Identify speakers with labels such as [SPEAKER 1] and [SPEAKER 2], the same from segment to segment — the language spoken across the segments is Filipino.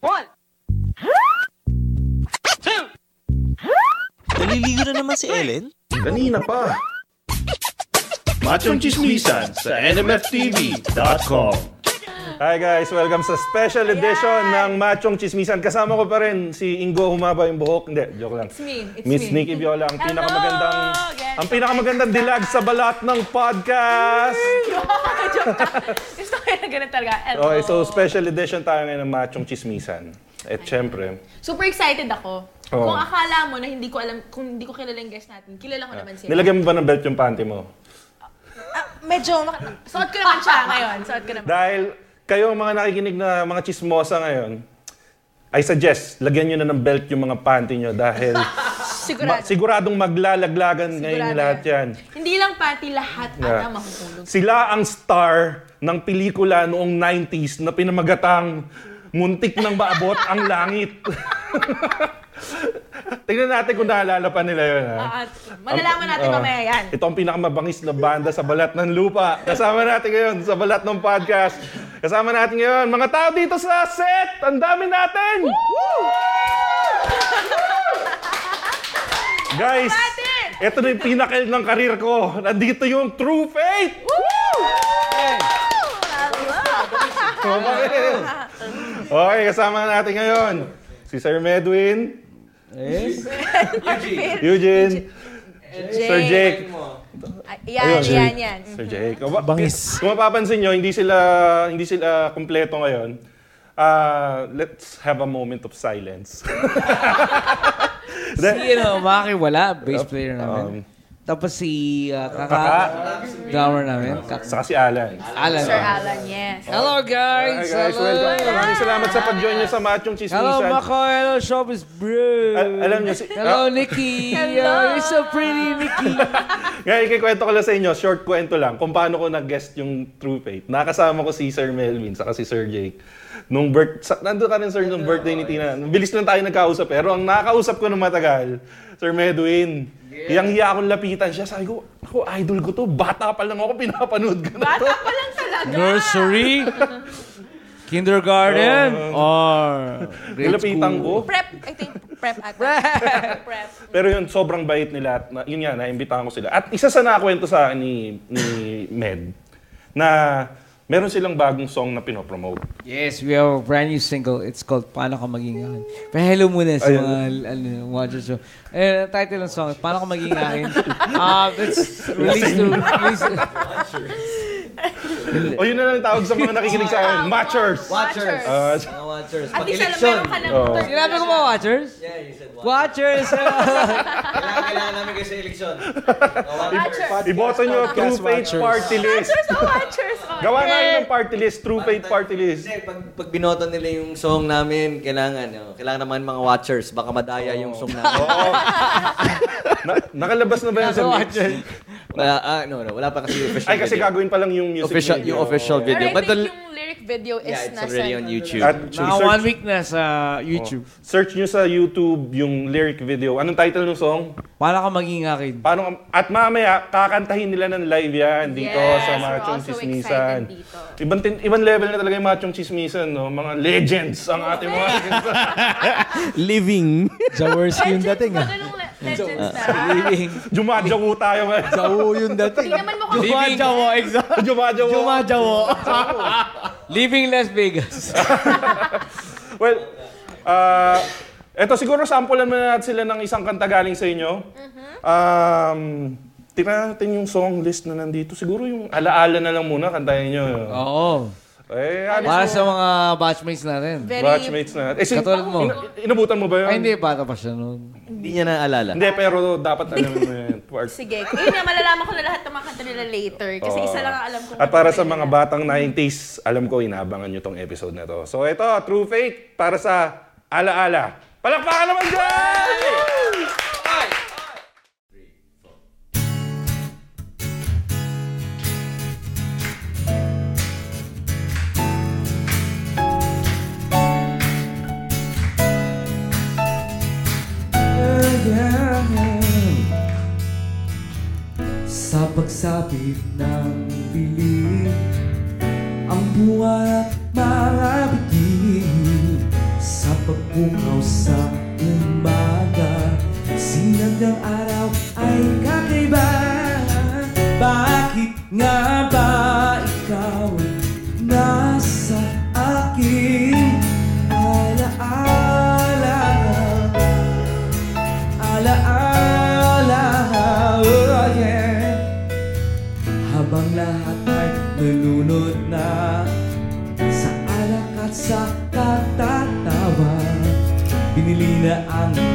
[SPEAKER 1] One. Two.
[SPEAKER 2] Naliligo na naman si Ellen?
[SPEAKER 3] Kanina pa. Machong Chismisan sa nmftv.com Hi guys, welcome sa special edition ng Machong Chismisan. Kasama ko pa rin si Ingo Humaba yung buhok. Hindi, joke lang.
[SPEAKER 1] It's me. It's
[SPEAKER 3] Miss
[SPEAKER 1] me.
[SPEAKER 3] Nikki Viola, ang pinakamagandang
[SPEAKER 1] Yes.
[SPEAKER 3] ang pinakamagandang dilag sa balat ng podcast.
[SPEAKER 1] Joke lang. Gusto ko yung ganun talaga. Hello.
[SPEAKER 3] Okay, so special edition tayo ngayon ng Machong Chismisan. At syempre,
[SPEAKER 1] Super excited ako.
[SPEAKER 3] Oo.
[SPEAKER 1] Kung akala mo na hindi ko alam, kung hindi ko kilala yung guest natin, kilala ko naman sila.
[SPEAKER 3] nilagyan mo ba ng belt yung panty mo?
[SPEAKER 1] Ah, medyo, mak- suot ko naman siya ngayon. Suot ko naman.
[SPEAKER 3] Dahil kayo mga nakikinig na mga chismosa ngayon, I suggest, lagyan nyo na ng belt yung mga panty nyo dahil
[SPEAKER 1] Sigurado.
[SPEAKER 3] ma- siguradong maglalaglagan ngayon
[SPEAKER 1] Sigurado
[SPEAKER 3] lahat yan.
[SPEAKER 1] Hindi lang pati lahat
[SPEAKER 3] Yeah.
[SPEAKER 1] ata mahuhulog.
[SPEAKER 3] Sila ang star ng pelikula noong 90s na pinamagatang Muntik ng maabot ang langit. Tingnan natin kung naalala pa nila yun. Ha?
[SPEAKER 1] At malalaman natin
[SPEAKER 3] Oh.
[SPEAKER 1] mamaya yan.
[SPEAKER 3] Ito ang pinakamabangis na banda sa balat ng lupa. Kasama natin ngayon sa balat ng podcast. Kasama natin ngayon mga tao dito sa set. Ang dami natin! Guys,
[SPEAKER 1] Natin!
[SPEAKER 3] ito na yung pinakil ng karir ko. Nandito yung True Faith! Okay. okay, kasama natin ngayon si Sir Medwin, Eugene, Sir Jake.
[SPEAKER 1] Ay, Yan,
[SPEAKER 3] Ayun,
[SPEAKER 1] yan, yan.
[SPEAKER 3] Sir Jake. Kung, ma-
[SPEAKER 4] Bangis.
[SPEAKER 3] Kung mapapansin nyo, hindi sila, hindi sila kompleto ngayon. Ah, let's have a moment of silence.
[SPEAKER 4] Si ano, Maki wala, bass player namin.
[SPEAKER 3] Um,
[SPEAKER 4] Tapos si uh, Kaka,
[SPEAKER 3] Kaka.
[SPEAKER 4] drummer namin. Kaka.
[SPEAKER 3] Saka si Alan.
[SPEAKER 4] Alan.
[SPEAKER 1] Sir Alan, yes.
[SPEAKER 4] Hello
[SPEAKER 3] Hi
[SPEAKER 4] guys!
[SPEAKER 3] guys,
[SPEAKER 4] Hello!
[SPEAKER 3] welcome. Maraming salamat sa pag-join nyo sa Machong
[SPEAKER 4] Hello
[SPEAKER 3] Chismisan.
[SPEAKER 4] Mako! Hello Showbiz Bro!
[SPEAKER 3] Al- alam nyo, si,
[SPEAKER 4] Hello
[SPEAKER 3] ah,
[SPEAKER 4] Nikki!
[SPEAKER 1] Hello.
[SPEAKER 4] Uh, you're so pretty Nikki!
[SPEAKER 3] Ngayon, ikikwento ko lang sa inyo, short kwento lang, kung paano ko nag-guest yung True Faith. Nakasama ko si Sir Melvin, saka si Sir Jake. Nung birth, nandun ka rin sir, nung birthday ni Tina. Bilis lang tayo nagkausap, pero ang nakakausap ko ng matagal, Sir Medwin. Hiyang hiya akong lapitan siya. Sabi ko, ako, idol ko to. Bata pa lang ako, pinapanood ko na to.
[SPEAKER 1] Bata pa lang talaga.
[SPEAKER 4] Nursery? Kindergarten? or grade school?
[SPEAKER 3] ko.
[SPEAKER 1] Prep, I think, prep ata. prep.
[SPEAKER 3] Pero yun, sobrang bait nila. At na, yun nga, naimbitahan ko sila. At isa sa nakakwento sa akin ni, ni Med, na meron silang bagong song na pinopromote.
[SPEAKER 4] Yes, we have a brand new single. It's called Paano Ka Maging Akin. Pero hello muna sa
[SPEAKER 3] Ayun.
[SPEAKER 4] mga ano, watchers. So, eh, title ng song, Paano Ka Maging Akin. Um, it's released to... Released,
[SPEAKER 3] O yun na lang tawag sa mga nakikinig sa akin, Matchers!
[SPEAKER 1] Watchers.
[SPEAKER 3] Ah,
[SPEAKER 2] Mga watchers.
[SPEAKER 1] At least alam,
[SPEAKER 2] election.
[SPEAKER 1] meron ka ng
[SPEAKER 3] Oo.
[SPEAKER 1] third
[SPEAKER 4] Sinabi ko ba watchers?
[SPEAKER 2] Yeah, you said watchers.
[SPEAKER 4] Watchers!
[SPEAKER 2] Kailangan, kailangan namin kayo sa election.
[SPEAKER 1] Watchers.
[SPEAKER 3] Iboto nyo True Faith Party List.
[SPEAKER 1] Watchers, oh, watchers. Oh,
[SPEAKER 3] Gawa na yun ng party list, True Faith Party List.
[SPEAKER 2] Hindi, pag, pag binoto nila yung song namin, kailangan, oh, kailangan naman mga watchers. Baka madaya yung song namin.
[SPEAKER 3] Oo. Na, nakalabas na ba yun sa mix?
[SPEAKER 2] Wala, ah, no, no, wala pa kasi official
[SPEAKER 3] Ay, kasi
[SPEAKER 2] video.
[SPEAKER 3] gagawin pa lang yung music
[SPEAKER 2] official,
[SPEAKER 3] video.
[SPEAKER 2] yung official video. But the,
[SPEAKER 1] yung lyric video is
[SPEAKER 2] yeah, it's
[SPEAKER 1] nasa...
[SPEAKER 2] already on
[SPEAKER 1] ano,
[SPEAKER 2] YouTube.
[SPEAKER 3] At
[SPEAKER 4] Naka
[SPEAKER 3] search,
[SPEAKER 4] one week na sa YouTube.
[SPEAKER 3] search nyo sa YouTube yung lyric video. Anong title ng song?
[SPEAKER 4] Paano Ka Maging Akin?
[SPEAKER 3] Paano, ka- at mamaya, kakantahin nila ng live yan dito
[SPEAKER 1] Yes,
[SPEAKER 3] sa
[SPEAKER 1] we're
[SPEAKER 3] Machong
[SPEAKER 1] also
[SPEAKER 3] Chismisan.
[SPEAKER 1] excited dito.
[SPEAKER 3] Ibang, tin- ibang level na talaga yung Machong Chismisan, no? Mga legends ang ating mga...
[SPEAKER 5] Living. Jaworski yung
[SPEAKER 1] Legends
[SPEAKER 5] dating ah.
[SPEAKER 1] Legends na.
[SPEAKER 4] Living.
[SPEAKER 3] Jumadyaw tayo ngayon.
[SPEAKER 5] Jawo yung dating.
[SPEAKER 1] Hindi naman mo kung
[SPEAKER 4] Living.
[SPEAKER 5] Jawo, exact.
[SPEAKER 4] Living Las Vegas.
[SPEAKER 3] Well, ah, eto siguro sampulan muna natin sila ng isang kanta galing sa inyo. Um, tingnan natin yung song list na nandito. Siguro yung alaala na lang muna, kantahin nyo.
[SPEAKER 4] Oo.
[SPEAKER 3] Eh, ano
[SPEAKER 4] Para sa mga batchmates natin.
[SPEAKER 1] very...
[SPEAKER 3] batchmates na. Eh, sin-
[SPEAKER 4] Katulad mo.
[SPEAKER 3] ina- inabutan mo ba yun?
[SPEAKER 4] Ay, hindi. Bata pa siya noon.
[SPEAKER 2] Hindi niya naalala.
[SPEAKER 3] Hindi, pero dapat alam mo yan. part.
[SPEAKER 1] Sige. Yun nga, malalaman ko na lahat ng mga kanta nila later. Kasi isa lang ang alam ko.
[SPEAKER 3] At para sa mga batang 90s, alam ko inaabangan nyo tong episode na to. So ito, True Fate para sa Alaala. Palakpakan naman dyan!
[SPEAKER 4] Sa pagsapit ng dilim Ang buwan at mga bituin Sa pagpungaw sa umaga. Sinag ng araw ay kakaiba. Bakit nga ba ikaw Binili na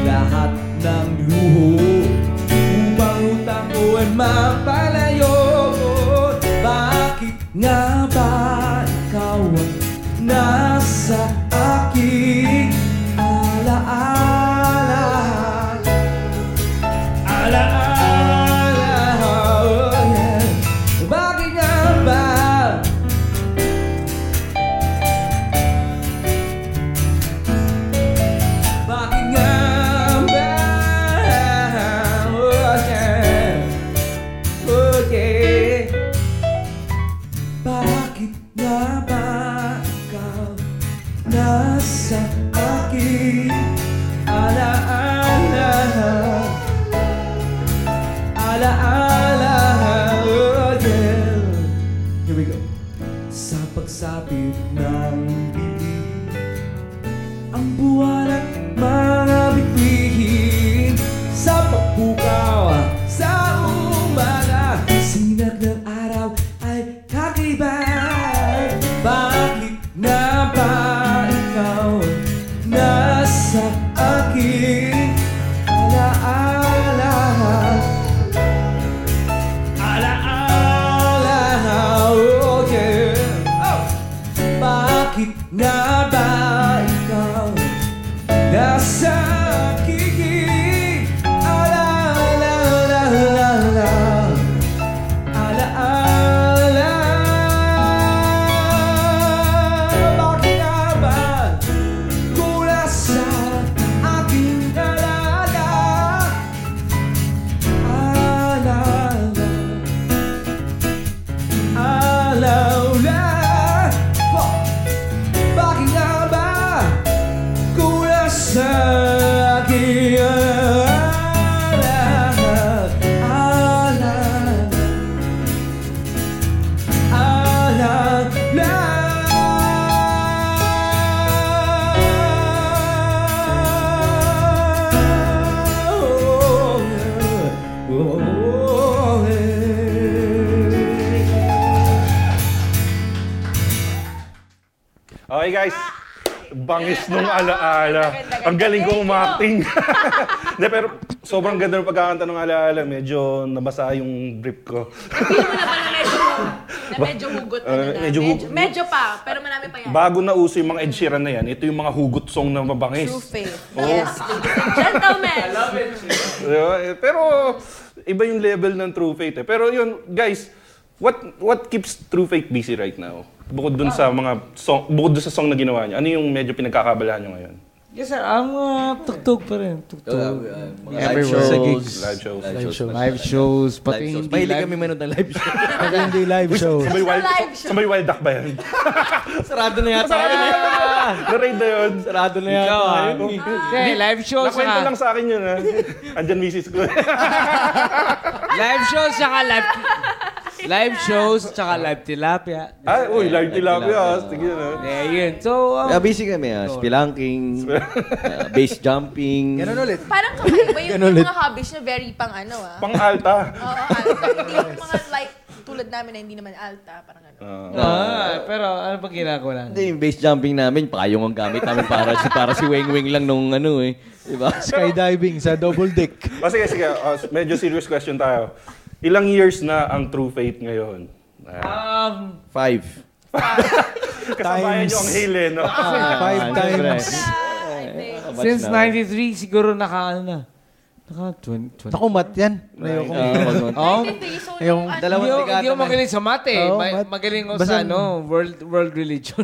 [SPEAKER 3] bangis nung alaala. Ang galing kong umakting. Hindi, pero sobrang ganda ng pagkakanta ng alaala. Medyo nabasa yung brief ko.
[SPEAKER 1] Hindi mo naman na medyo, na medyo hugot na
[SPEAKER 3] Uh,
[SPEAKER 1] na.
[SPEAKER 3] medyo
[SPEAKER 1] Medyo, medyo pa, pero marami pa yan.
[SPEAKER 3] Bago na uso yung mga Ed Sheeran na yan, ito yung mga hugot song na mabangis.
[SPEAKER 1] True faith. Yes, ladies and gentlemen. I love it.
[SPEAKER 3] Eh, Pero iba yung level ng True Faith eh. Pero yun, guys, what what keeps True Faith busy right now? Bukod dun sa mga song, bukod dun sa song na ginawa niyo, ano yung medyo pinagkakabalahan niyo ngayon?
[SPEAKER 4] Yes sir, ang mga tugtog pa rin. Tugtog.
[SPEAKER 2] Uh, mga live
[SPEAKER 4] Everywhere.
[SPEAKER 2] shows.
[SPEAKER 4] Sa gigs.
[SPEAKER 3] Live shows.
[SPEAKER 2] Live shows.
[SPEAKER 4] Live shows, pati
[SPEAKER 2] Live shows.
[SPEAKER 4] hindi
[SPEAKER 2] Mahilig
[SPEAKER 4] live.
[SPEAKER 2] kami manood ng live show.
[SPEAKER 5] Pag hindi live show.
[SPEAKER 3] Sa may wild,
[SPEAKER 1] live
[SPEAKER 3] sa, sa may wild duck ba yan?
[SPEAKER 2] Sarado na yata.
[SPEAKER 3] Na-raid na yun.
[SPEAKER 2] Sarado na yata.
[SPEAKER 4] Ikaw ah. Hindi, live shows
[SPEAKER 3] Nakwento lang sa akin yun ha. Andyan misis ko.
[SPEAKER 4] live shows saka live live shows saka live tilapia.
[SPEAKER 3] Ay, uy, live tilapia. Sige na.
[SPEAKER 4] Eh, yun. So, um,
[SPEAKER 2] Yeah, busy kami ah. Spelunking, uh, base jumping.
[SPEAKER 5] Ganun ulit.
[SPEAKER 1] Parang kakaiba yung, yung mga hobbies niya very pang ano ah.
[SPEAKER 3] Pang alta.
[SPEAKER 1] Oo, alta. Hindi yung mga like tulad namin na hindi naman alta. Parang ano.
[SPEAKER 3] Ah.
[SPEAKER 4] ah, pero
[SPEAKER 6] ano pa ginagawa natin?
[SPEAKER 2] Hindi, yung base jumping namin, payong ang gamit namin para si para si Weng Weng lang nung ano eh. Diba?
[SPEAKER 5] Skydiving sa double deck.
[SPEAKER 3] O sige, sige. O, medyo serious question tayo. Ilang years na ang True Faith ngayon? Ah,
[SPEAKER 6] Um,
[SPEAKER 2] Five.
[SPEAKER 3] kasabayan
[SPEAKER 5] Times.
[SPEAKER 3] nyo ang Hale, no?
[SPEAKER 5] Five
[SPEAKER 2] Ah,
[SPEAKER 5] times.
[SPEAKER 6] since 93, siguro naka ano na. Naka 20. 20.
[SPEAKER 5] Naku, mat yan. Ayoko.
[SPEAKER 2] Ah, mo.
[SPEAKER 6] Oh,
[SPEAKER 7] So,
[SPEAKER 5] Yung
[SPEAKER 7] ano,
[SPEAKER 2] dalawang
[SPEAKER 6] Hindi ako-
[SPEAKER 2] dekada
[SPEAKER 6] hindi ako
[SPEAKER 2] na.
[SPEAKER 6] magaling sa math eh.
[SPEAKER 5] Oo,
[SPEAKER 6] Ma-
[SPEAKER 5] math.
[SPEAKER 6] magaling ako
[SPEAKER 5] Basta-
[SPEAKER 6] sa ano, world world religion.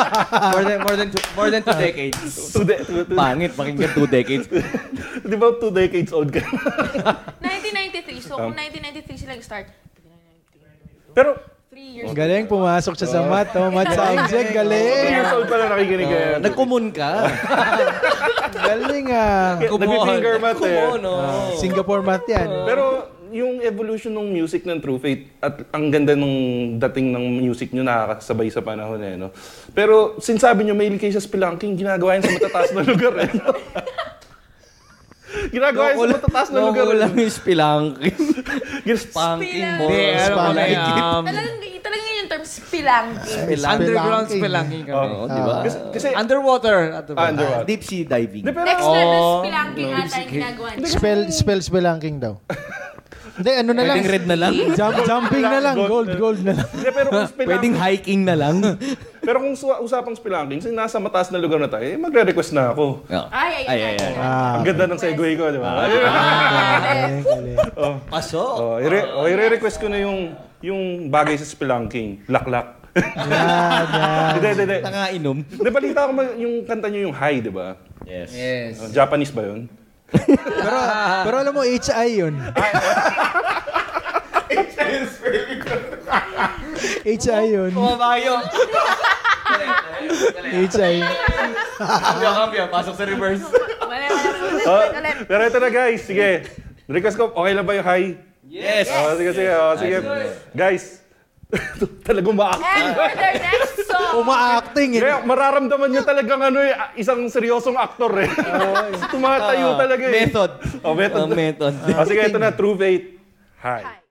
[SPEAKER 2] more than more than two, more than two decades.
[SPEAKER 3] two, de- two, two,
[SPEAKER 2] Pangit pakinggan two decades.
[SPEAKER 3] di ba two decades old ka?
[SPEAKER 7] 1993. So, kung 1993 sila nag-start,
[SPEAKER 3] Pero,
[SPEAKER 7] 3 years.
[SPEAKER 5] Galing, pumasok siya sa math. Oh, math subject,
[SPEAKER 3] two
[SPEAKER 5] galing.
[SPEAKER 3] years old pa na nakikinig kayo.
[SPEAKER 2] Uh, Nagkumun ka.
[SPEAKER 5] Galing ah.
[SPEAKER 3] Nag-finger math eh.
[SPEAKER 2] Kumon, oh.
[SPEAKER 5] Singapore math yan.
[SPEAKER 3] Pero yung evolution ng music ng True Faith at ang ganda ng dating ng music nyo nakakasabay sa panahon eh, no? Pero sinasabi nyo, mahilig kayo sa spelunking, ginagawa yan sa matataas na lugar eh. no? Ginagawa yan sa matataas na lugar
[SPEAKER 2] Loko
[SPEAKER 3] eh.
[SPEAKER 2] lang yung.
[SPEAKER 3] Gins-
[SPEAKER 2] Punking mo.
[SPEAKER 6] Hindi, ano
[SPEAKER 5] Spelunking.
[SPEAKER 6] um,
[SPEAKER 7] Talagang, yun yung term, spelunking.
[SPEAKER 6] underground
[SPEAKER 5] spelunking
[SPEAKER 6] kami.
[SPEAKER 2] Oo, di ba?
[SPEAKER 3] Kasi, kasi
[SPEAKER 6] Underwater. At
[SPEAKER 3] ah, underwater.
[SPEAKER 2] Deep sea diving.
[SPEAKER 7] Next level
[SPEAKER 6] Oh,
[SPEAKER 7] spelunking
[SPEAKER 6] no.
[SPEAKER 7] ata yung ginagawa.
[SPEAKER 5] Spell, spell, spelunking daw. Hindi, ano na lang.
[SPEAKER 2] Pwedeng red na lang.
[SPEAKER 5] Jump, jumping na lang. Gold, gold na lang.
[SPEAKER 3] hindi, pero kung spelunking,
[SPEAKER 2] Pwedeng hiking na lang.
[SPEAKER 3] pero kung su- usapang spelunking, since nasa mataas na lugar na tayo, eh, magre-request na ako.
[SPEAKER 7] Ay, ay, ay. ay, ay.
[SPEAKER 5] Ah,
[SPEAKER 3] Ang ganda ng segue ko, di ba?
[SPEAKER 5] galing, galing.
[SPEAKER 3] oh.
[SPEAKER 2] Paso.
[SPEAKER 3] Oh, ire- oh, i-request ko na yung yung bagay sa spelunking, laklak.
[SPEAKER 5] Yan, yan.
[SPEAKER 3] Hindi, hindi, hindi.
[SPEAKER 2] Tanga inom.
[SPEAKER 3] Nabalita ko ma- yung kanta nyo yung high, di ba?
[SPEAKER 2] Yes.
[SPEAKER 6] Yes.
[SPEAKER 3] Oh, Japanese ba yun?
[SPEAKER 5] Pero, pero alam mo, HI yun. HI yun.
[SPEAKER 2] Kumabayo.
[SPEAKER 5] HI.
[SPEAKER 2] Kambya. Pasok sa reverse.
[SPEAKER 7] Wala, wala. Ulit, ulit.
[SPEAKER 3] pero ito na guys, sige. Request ko, okay lang ba yung high?
[SPEAKER 2] Yes.
[SPEAKER 3] Oh, sige, sige. Oh, sige. Guys, talagang ma-acting.
[SPEAKER 7] And for their next song,
[SPEAKER 5] Uma-acting eh.
[SPEAKER 3] Kaya mararamdaman nyo talagang ano eh, isang seryosong aktor eh. Tumatayo talaga eh.
[SPEAKER 2] Method.
[SPEAKER 3] Oh, method.
[SPEAKER 2] Ang method.
[SPEAKER 3] Oh, sige, ito na, True Faith. Hi.
[SPEAKER 7] Hi.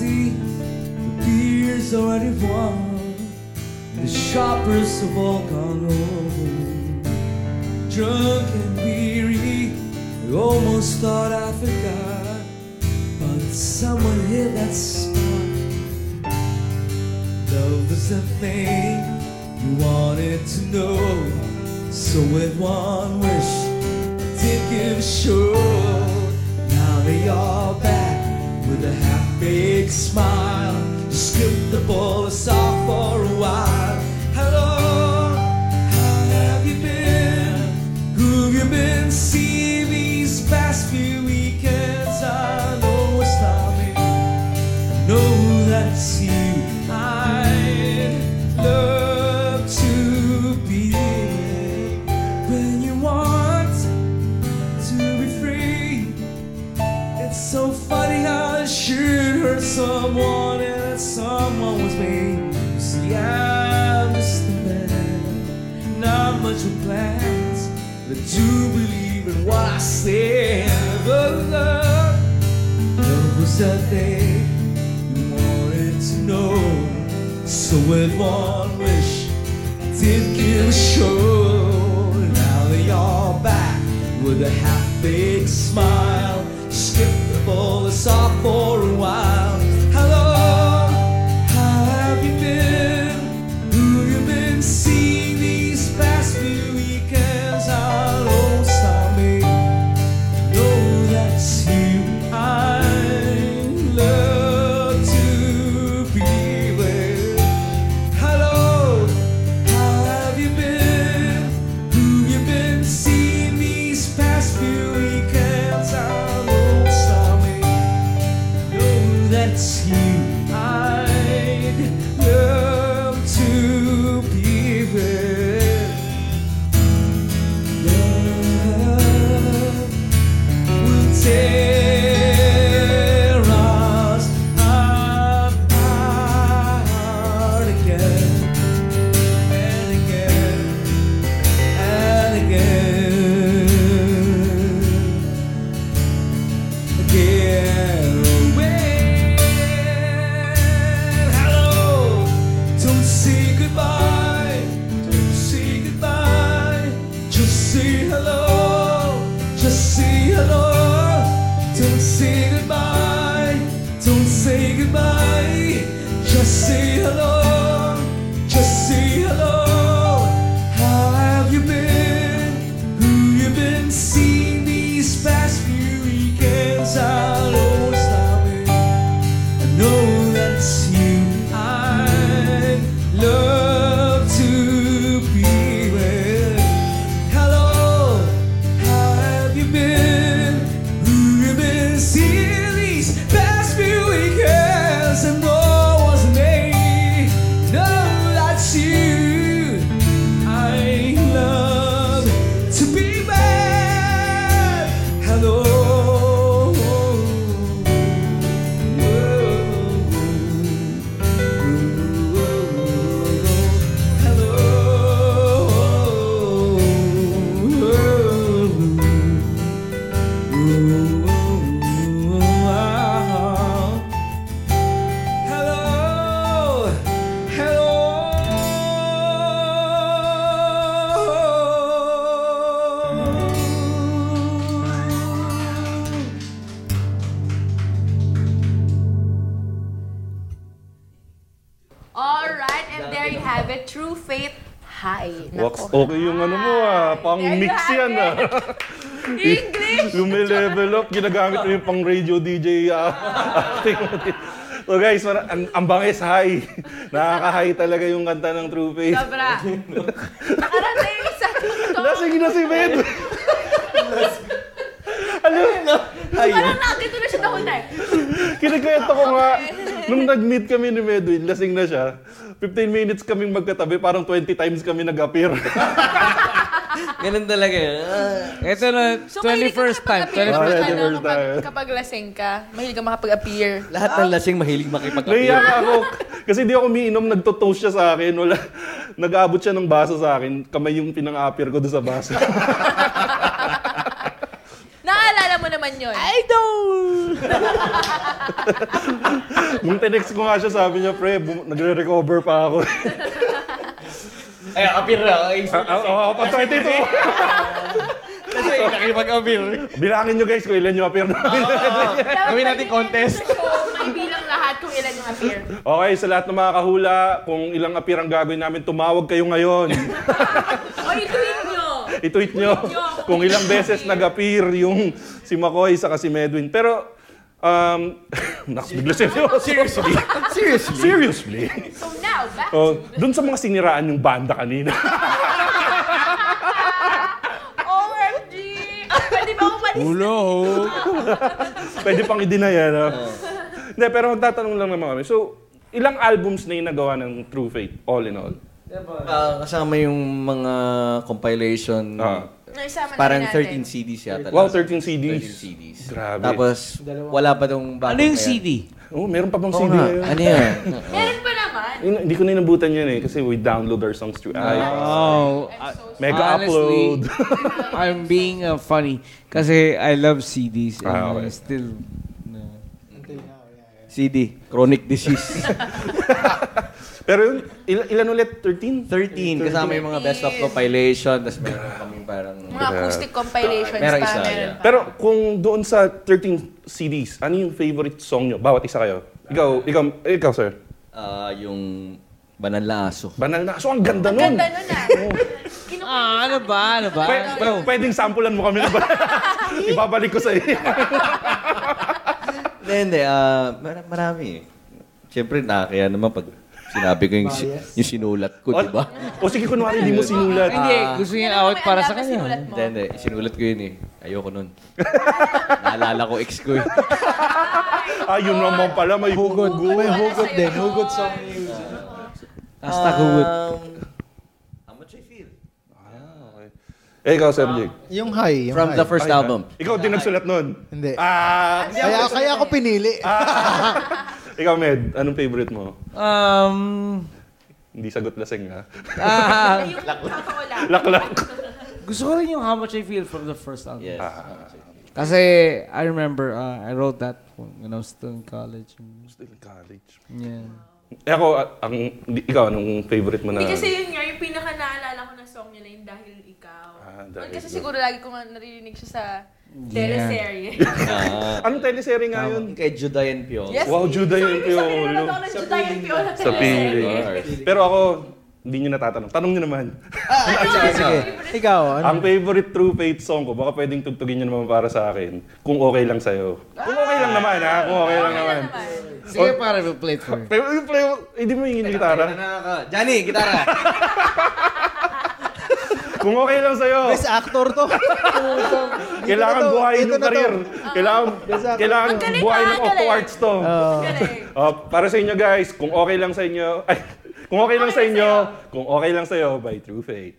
[SPEAKER 4] Empty, the beer's already won, the shoppers have all gone home. Drunk and weary, I almost thought I forgot, but someone hit that spot. Love was the thing you wanted to know, so with one wish did give show. Now they are back with a half baked smile. Skip the ball aside for a while. Hello, how have you been? Who have you been seeing hurt someone, and that someone was me. You see, I'm just a man, not much with plans, but do believe in what I say. But love, love was the thing you wanted to know. So with one wish, I did give a show. Now they are back with a half-baked smile. Skip the ball, it's off for a while.
[SPEAKER 3] Wax,
[SPEAKER 1] Nako.
[SPEAKER 3] okay yung ano mo ah. Pang mix yan ah.
[SPEAKER 1] English!
[SPEAKER 3] yung may level up, ginagamit mo yung pang radio DJ ah, acting mo din. So guys, mara- ang, ang bangis, hi. Nakaka-high talaga yung kanta ng True Face.
[SPEAKER 1] Sobra. Nakarating sa TikTok.
[SPEAKER 3] Lasing na si Med. Alam mo,
[SPEAKER 1] Parang nakakito na siya the whole time.
[SPEAKER 3] kinikwento ko nga, nung nag-meet kami ni Medwin, lasing na siya. 15 minutes kaming magkatabi, parang 20 times kami nag-appear.
[SPEAKER 2] Ganun talaga. yun. Ah.
[SPEAKER 4] Ito na,
[SPEAKER 1] So, mahilig ka
[SPEAKER 4] 21st time.
[SPEAKER 1] makapag-appear
[SPEAKER 4] 21st
[SPEAKER 3] Ah,
[SPEAKER 1] kapag,
[SPEAKER 3] yeah,
[SPEAKER 1] ano,
[SPEAKER 3] 21st
[SPEAKER 1] kapag,
[SPEAKER 3] time.
[SPEAKER 1] kapag lasing ka. Mahilig ka makapag-appear.
[SPEAKER 2] Lahat ng lasing mahilig
[SPEAKER 3] Naiyak
[SPEAKER 2] makipag-appear.
[SPEAKER 3] ako. Kasi di ako umiinom, nagto-toast siya sa akin. Wala, nag-aabot siya ng baso sa akin. Kamay yung pinang-appear ko doon sa baso.
[SPEAKER 1] Naalala mo naman yun. I don't!
[SPEAKER 3] Nung tinext ko nga siya, sabi niya, pre, bum- nagre-recover pa ako.
[SPEAKER 2] Ay, appear na. Ay,
[SPEAKER 3] Oo, pa 22.
[SPEAKER 2] kasi nakipag-appear.
[SPEAKER 3] Bilangin nyo guys kung ilan yung appear namin.
[SPEAKER 2] Gawin natin contest.
[SPEAKER 1] So, may bilang lahat kung ilan yung appear.
[SPEAKER 3] okay, sa lahat ng mga kahula, kung ilang appear ang gagawin namin, tumawag kayo ngayon.
[SPEAKER 1] O, ituin nyo!
[SPEAKER 3] I-tweet nyo kung ilang beses nag-appear yung si McCoy sa si Medwin. Pero, um, naks, bigla seryoso.
[SPEAKER 2] Seriously? Seriously?
[SPEAKER 3] Seriously?
[SPEAKER 1] So now, back
[SPEAKER 3] Oh, dun sa mga siniraan yung banda kanina.
[SPEAKER 1] OMG! Pwede ba ako malis?
[SPEAKER 4] Ulo.
[SPEAKER 3] Pwede pang i-deny no? Hindi, pero magtatanong lang naman kami. So, ilang albums na yung nagawa ng True Faith, all in all?
[SPEAKER 2] Ah, kasama yung mga compilation.
[SPEAKER 3] Ah.
[SPEAKER 1] Naisama na
[SPEAKER 2] Parang
[SPEAKER 1] natin.
[SPEAKER 2] 13 CDs yata.
[SPEAKER 3] Wow,
[SPEAKER 2] lahat.
[SPEAKER 3] 13 CDs.
[SPEAKER 2] 13 CDs.
[SPEAKER 3] Grabe.
[SPEAKER 2] Tapos, wala pa tong bago
[SPEAKER 4] Ano yung. CD?
[SPEAKER 3] Oh, meron pa bang CD
[SPEAKER 2] nga.
[SPEAKER 3] ngayon?
[SPEAKER 2] Ano yan?
[SPEAKER 1] Meron pa naman.
[SPEAKER 3] Yun, Hindi ko na inabutan yan eh, kasi we download our songs through iTunes.
[SPEAKER 4] Oh,
[SPEAKER 3] Mega
[SPEAKER 4] honestly,
[SPEAKER 3] upload.
[SPEAKER 4] I'm being uh, funny kasi I love CDs and
[SPEAKER 3] Ah,
[SPEAKER 4] I
[SPEAKER 3] okay.
[SPEAKER 4] still
[SPEAKER 2] CD. Chronic disease.
[SPEAKER 3] Pero yun, il- ilan ulit? 13?
[SPEAKER 2] 13. Kasama yung mga best of compilation. Tapos meron kaming parang...
[SPEAKER 1] Mga acoustic compilations
[SPEAKER 2] Meron
[SPEAKER 1] pa.
[SPEAKER 2] isa,
[SPEAKER 1] meron
[SPEAKER 2] yeah.
[SPEAKER 1] pa.
[SPEAKER 3] Pero kung doon sa 13 CDs, ano yung favorite song nyo? Bawat isa kayo. Ikaw, ikaw, ikaw sir.
[SPEAKER 2] Ah, yung Banal na Aso.
[SPEAKER 3] Banal na. So, ang ganda
[SPEAKER 1] Ang
[SPEAKER 3] nun.
[SPEAKER 1] ganda nun ah.
[SPEAKER 4] Ah, ano ba? Ano ba?
[SPEAKER 3] Pwe- pwe- pwedeng sampulan mo kami na ba? Ibabalik ko sa iyo.
[SPEAKER 2] Hindi, hindi. ah, mar- marami eh. Siyempre, nakakaya naman pag sinabi ko yung, si- yung sinulat ko, di ba?
[SPEAKER 3] o sige, kunwari, hindi mo sinulat.
[SPEAKER 4] Hindi, gusto niya awit para sa kanya.
[SPEAKER 2] Hindi, hindi. Sinulat ko yun eh. Ayoko nun. Naalala ko ex ko eh.
[SPEAKER 3] Ah, yun naman pala, may hugod.
[SPEAKER 5] May hugot din. Hugot song.
[SPEAKER 4] Hugot.
[SPEAKER 2] Um, how much I feel?
[SPEAKER 3] Ah. Eh, ikaw, Sir Jake.
[SPEAKER 5] Yung high. Yung
[SPEAKER 2] From
[SPEAKER 5] high.
[SPEAKER 2] the first album.
[SPEAKER 3] Ikaw din nagsulat nun?
[SPEAKER 5] Hindi.
[SPEAKER 3] Ah,
[SPEAKER 5] Kaya, kaya ako pinili.
[SPEAKER 3] ikaw, Med, anong favorite mo?
[SPEAKER 6] Um,
[SPEAKER 3] Hindi sagot lasing, ha?
[SPEAKER 6] ah,
[SPEAKER 7] Yung totoo lang.
[SPEAKER 3] Laklak.
[SPEAKER 6] gusto ko rin yung How Much I Feel from the first album.
[SPEAKER 2] Yes.
[SPEAKER 6] Kasi I remember uh, I wrote that when I was still in college.
[SPEAKER 3] Still in college.
[SPEAKER 6] Yeah.
[SPEAKER 3] Eh ako, ah, ang, di- ikaw, anong favorite mo na?
[SPEAKER 1] Hindi kasi yun nga, yung pinaka naalala ko na song niya na yung Dahil Ikaw.
[SPEAKER 3] Ah, Dahil
[SPEAKER 1] kasi
[SPEAKER 3] Ikaw.
[SPEAKER 1] siguro lagi ko nga naririnig siya sa teleserye.
[SPEAKER 2] Ah,
[SPEAKER 3] Anong teleserye nga yun?
[SPEAKER 2] kay Juday and Piolo.
[SPEAKER 1] yes.
[SPEAKER 3] Wow, Juday
[SPEAKER 1] so,
[SPEAKER 3] and
[SPEAKER 1] ibig sabihin,
[SPEAKER 3] Piolo.
[SPEAKER 1] nanonood ako ng Juday and Piolo
[SPEAKER 3] Sa
[SPEAKER 1] teleserye.
[SPEAKER 3] Pero ako, hindi nyo natatanong. Tanong nyo naman.
[SPEAKER 5] sige, sige. Ikaw, ano?
[SPEAKER 3] Ang favorite True Faith song ko, baka pwedeng tugtugin nyo naman para sa akin. Kung okay lang sa'yo. Kung okay lang naman, ha? Kung okay lang naman.
[SPEAKER 6] Sige, para we'll play it for you.
[SPEAKER 3] Pero yung play, hindi mo hingin yung gitara.
[SPEAKER 2] Johnny, gitara!
[SPEAKER 3] Kung okay lang sa'yo.
[SPEAKER 5] Best actor to.
[SPEAKER 3] Kailangan
[SPEAKER 5] na to.
[SPEAKER 3] buhayin
[SPEAKER 5] Ito
[SPEAKER 3] yung
[SPEAKER 5] na to.
[SPEAKER 3] career. Kailangan, kailangan
[SPEAKER 1] Ang galing
[SPEAKER 3] buhayin
[SPEAKER 1] ah,
[SPEAKER 3] ng
[SPEAKER 1] ang
[SPEAKER 3] Octo
[SPEAKER 1] galing.
[SPEAKER 3] Arts to.
[SPEAKER 1] Galing.
[SPEAKER 3] Uh, para sa inyo guys, kung okay lang sa inyo, ay, kung okay lang sa inyo, kung okay lang sa'yo, by True Faith.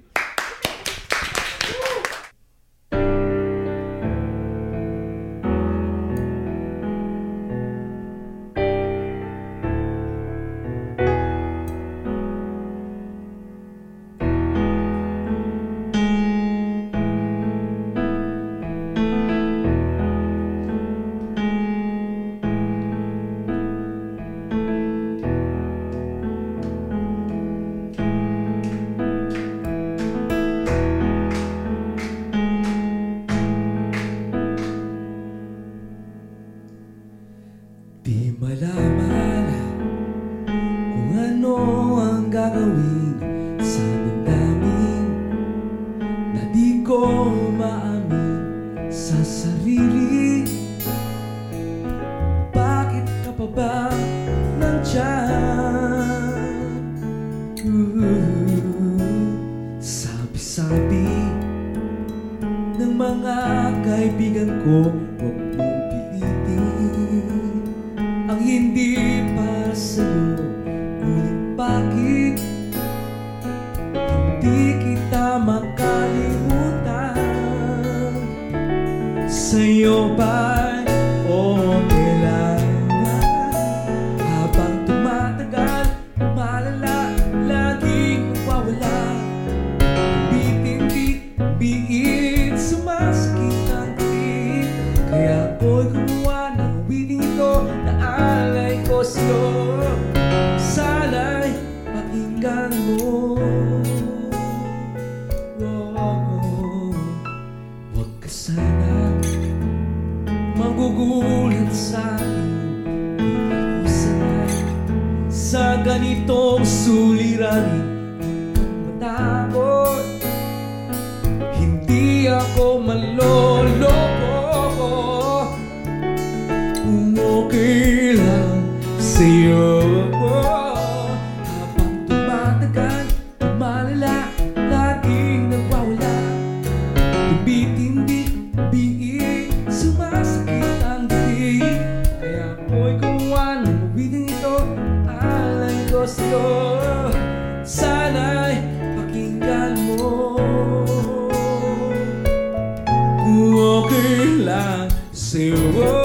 [SPEAKER 4] Lang sa'yo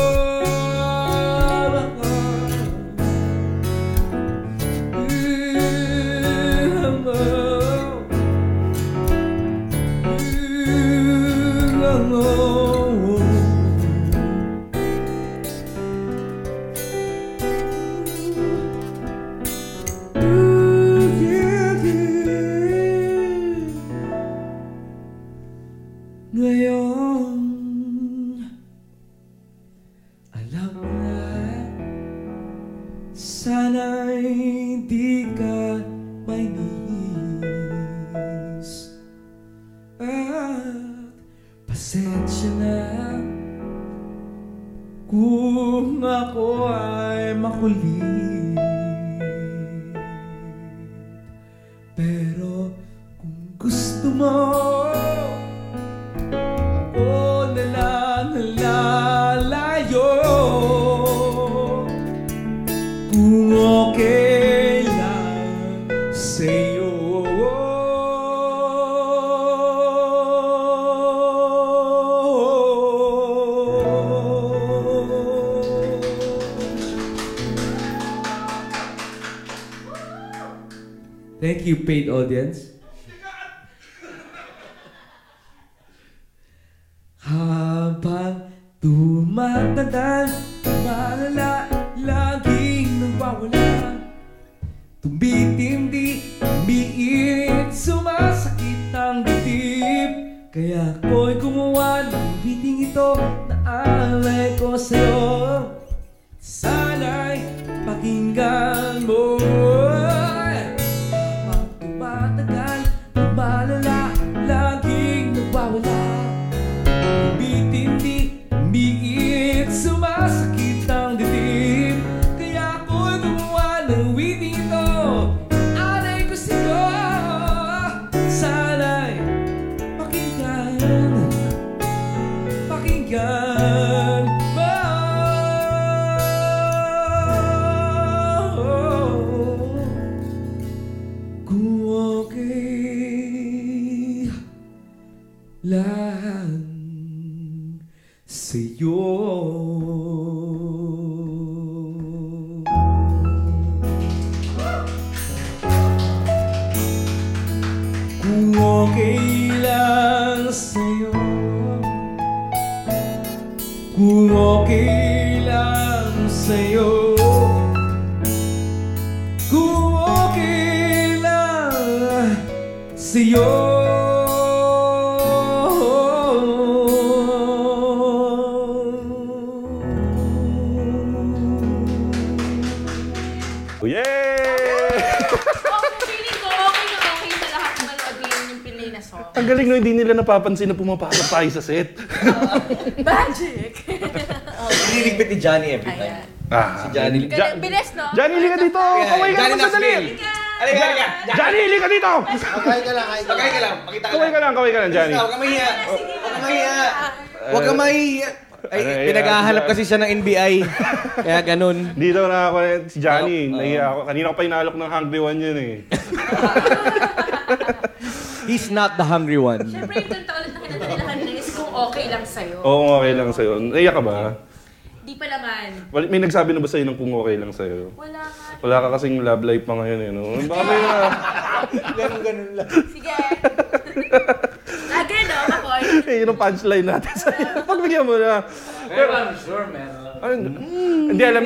[SPEAKER 3] napapansin na pumapasok tayo sa set.
[SPEAKER 1] Magic!
[SPEAKER 2] Nililigpit ni Johnny every time.
[SPEAKER 1] Ayan.
[SPEAKER 3] Ah,
[SPEAKER 2] Si Johnny.
[SPEAKER 1] Ganun, bilis, no?
[SPEAKER 3] Johnny, halika dito! Kaway ka naman sandali!
[SPEAKER 2] Halika, halika.
[SPEAKER 3] Johnny, halika dito!
[SPEAKER 5] Kakain ka lang, kain ka
[SPEAKER 2] lang. Pakita ka
[SPEAKER 3] Kaway
[SPEAKER 2] lang.
[SPEAKER 3] ka lang, kaway ka lang, Johnny.
[SPEAKER 2] Huwag ka mahiya. Huwag ka mahiya. Huwag ka mahiya. Ay,
[SPEAKER 3] Ay,
[SPEAKER 2] pinaghahanap kasi siya ng NBI. Kaya ganun.
[SPEAKER 3] Dito na ako si Johnny.
[SPEAKER 2] Oo.
[SPEAKER 3] Nahiya ako. Kanina ko pa inalok ng Hungry One yun eh.
[SPEAKER 2] He's not the hungry one.
[SPEAKER 1] Siyempre, yung kanta ulit na kinatalahan na is kung okay lang sa'yo.
[SPEAKER 3] Oo, okay lang sa'yo. Naiyak ka ba?
[SPEAKER 1] Di pa naman.
[SPEAKER 3] Wal- May nagsabi na ba sa'yo ng kung okay lang sa'yo?
[SPEAKER 1] Wala nga.
[SPEAKER 3] Wala ka kasing love life pa ngayon eh, no? Baka may na...
[SPEAKER 1] Sige. Lagi, no? Makoy.
[SPEAKER 3] eh, yun ang punchline natin sa'yo. Pagbigyan mo na.
[SPEAKER 6] Pero I'm sure, man.
[SPEAKER 3] Ay, hindi alam...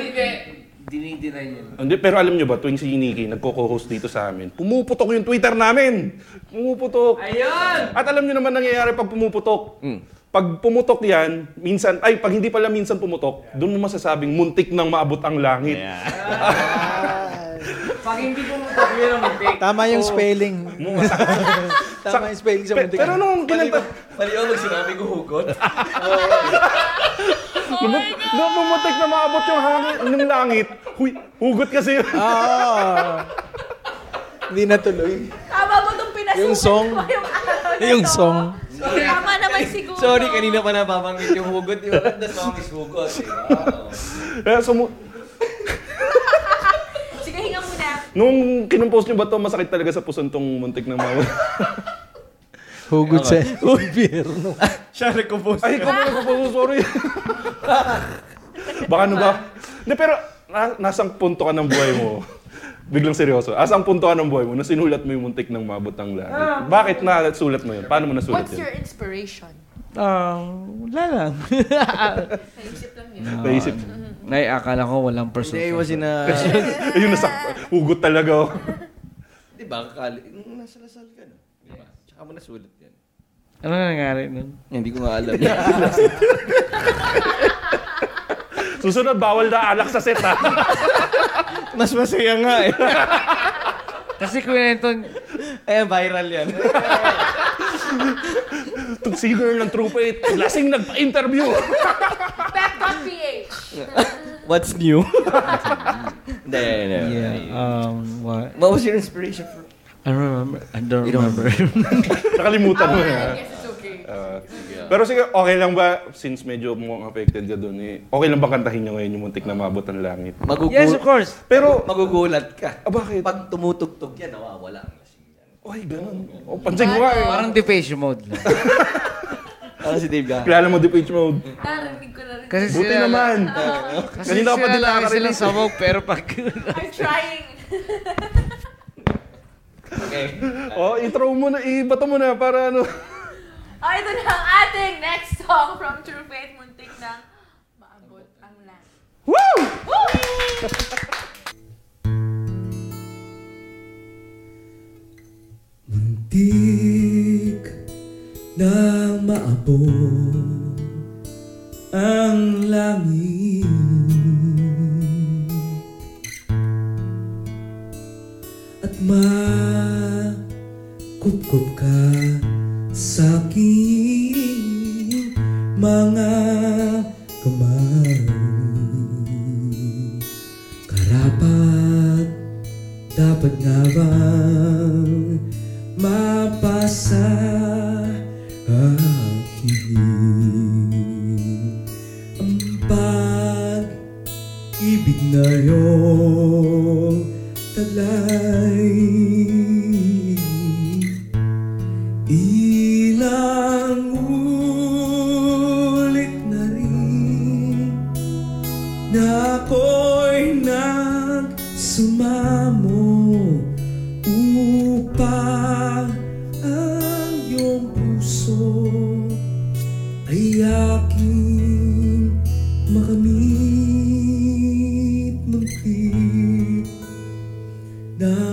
[SPEAKER 6] Dinidinay niya.
[SPEAKER 3] Hindi, pero alam nyo ba, tuwing si Nikki nagko-co-host dito sa amin, pumuputok yung Twitter namin. Pumuputok.
[SPEAKER 6] Ayun!
[SPEAKER 3] At alam nyo naman nangyayari pag pumuputok.
[SPEAKER 2] Mm.
[SPEAKER 3] Pag pumutok yan, minsan, ay, pag hindi pala minsan pumutok, doon mo masasabing muntik nang maabot ang langit.
[SPEAKER 6] Pag hindi ko yun ang mag-take.
[SPEAKER 5] Tama yung spelling. Tama yung spelling sa muntik.
[SPEAKER 3] pero nung kinanta,
[SPEAKER 2] Mali ako mag sinabi ko hugot.
[SPEAKER 3] nung, nung pumutik na maabot yung hangin ng langit, huy, hugot kasi yun.
[SPEAKER 5] Oo. Hindi natuloy.
[SPEAKER 1] Tama mo itong pinasukan
[SPEAKER 5] Yung song.
[SPEAKER 1] yung araw na
[SPEAKER 5] Yung
[SPEAKER 1] to.
[SPEAKER 5] song.
[SPEAKER 1] Tama naman siguro.
[SPEAKER 2] Sorry, kanina pa nababanggit yung hugot. Ba? The song is hugot.
[SPEAKER 3] Kaya sumu-. Nung kinumpose nyo ba to masakit talaga sa puson tong muntik na maabot?
[SPEAKER 5] Hugot sa gobyerno.
[SPEAKER 2] Siya nag-compose.
[SPEAKER 3] Ay, ikaw pala ko sorry. Baka ano ba? Hindi, pero na, nasang punto ka ng buhay mo? Biglang seryoso. Asang punto ka ng buhay mo na sinulat mo yung muntik ng mabot ng langit? Bakit na sulat mo yun? Paano mo nasulat
[SPEAKER 1] What's
[SPEAKER 3] yun?
[SPEAKER 1] your inspiration?
[SPEAKER 6] Ah, wala lang.
[SPEAKER 1] Naisip lang yun.
[SPEAKER 3] Naisip.
[SPEAKER 6] Nay, akala ko walang person.
[SPEAKER 2] Hindi, was in a...
[SPEAKER 3] Ayun, nasa hugot talaga. oh.
[SPEAKER 2] Di ba? Kakali... Nung nasa Lasal ka, no? Di ba? Tsaka mo nasulat yan.
[SPEAKER 6] Ano nangyari nun?
[SPEAKER 2] Hindi ko nga alam.
[SPEAKER 3] Susunod, bawal na alak sa set, ha?
[SPEAKER 2] Mas masaya nga eh.
[SPEAKER 6] Kasi kwento,
[SPEAKER 2] Eh, viral yan.
[SPEAKER 3] Itong singer ng True Faith, lasing nagpa-interview.
[SPEAKER 1] Pep.ph.
[SPEAKER 2] What's new? Hindi, hindi.
[SPEAKER 6] yeah, um, what?
[SPEAKER 2] What was your inspiration for?
[SPEAKER 6] I don't remember. I don't
[SPEAKER 2] You don't
[SPEAKER 6] remember.
[SPEAKER 3] Nakalimutan mo, ha?
[SPEAKER 1] Yes, it's okay.
[SPEAKER 3] Ah, pero sige, okay lang ba, since medyo mukhang affected ka doon, eh, okay lang ba kantahin nyo ngayon yung muntik na mabot ng langit?
[SPEAKER 2] Magugul-
[SPEAKER 6] yes, of course.
[SPEAKER 3] Pero,
[SPEAKER 2] Magugulat ka.
[SPEAKER 3] ah, bakit?
[SPEAKER 2] Pag tumutugtog yan, nawawala ang.
[SPEAKER 3] Ay, ganun. O, pansin ko nga eh.
[SPEAKER 6] Parang depeche mode lang.
[SPEAKER 2] Parang si Dave Gahan.
[SPEAKER 3] Kilala mo Depeche Mode.
[SPEAKER 1] Narinig ko na rin.
[SPEAKER 6] Kasi
[SPEAKER 3] Buti
[SPEAKER 6] sila,
[SPEAKER 3] naman. Ah.
[SPEAKER 6] Kasi
[SPEAKER 3] Kanina pa din
[SPEAKER 6] lagi
[SPEAKER 3] nakakarinig.
[SPEAKER 6] silang sabog, pero pag...
[SPEAKER 1] I'm trying.
[SPEAKER 2] Okay.
[SPEAKER 3] Oh, i-throw mo na, ibato mo na para ano.
[SPEAKER 1] Oh, ito na ang ating next song from True Faith Muntik ng Maabot ang Langit. Woo! Woo!
[SPEAKER 4] Muntik na maabot ang langit. At makukup ka sa aking mga kamay. Karapat dapat nga bang mapasa aking ang pag-ibig na iyong talay. Ilang ulit na rin na ako'y
[SPEAKER 3] nagsumal. Now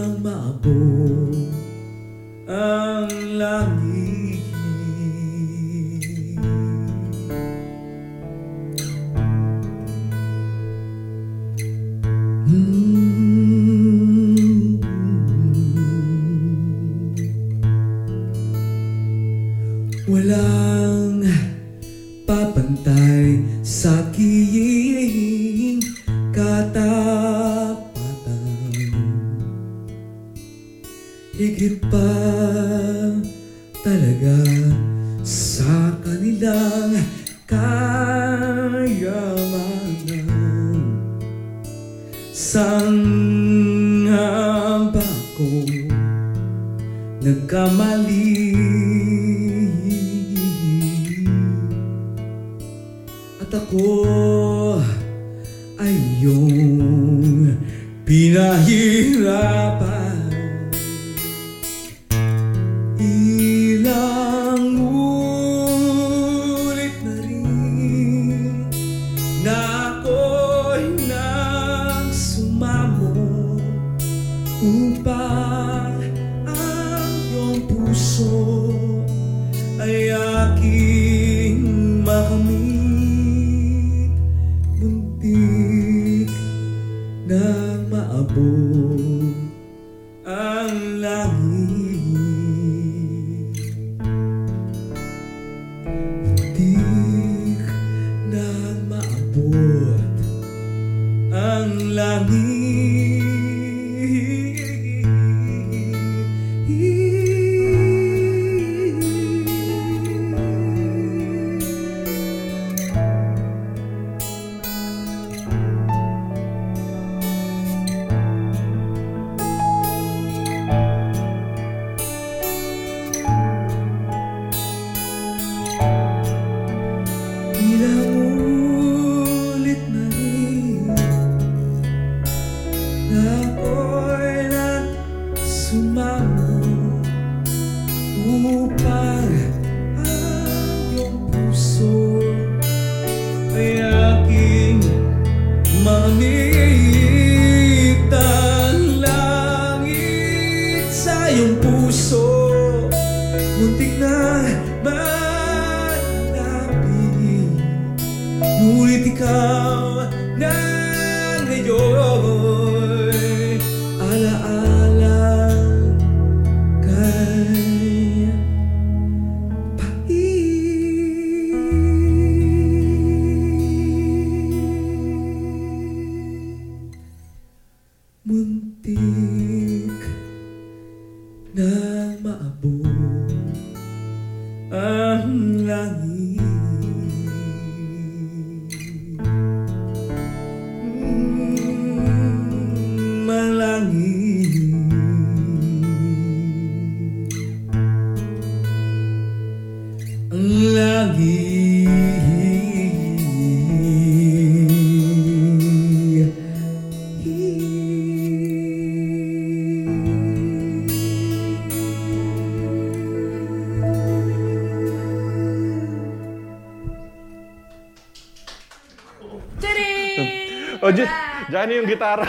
[SPEAKER 3] Johnny yung gitara.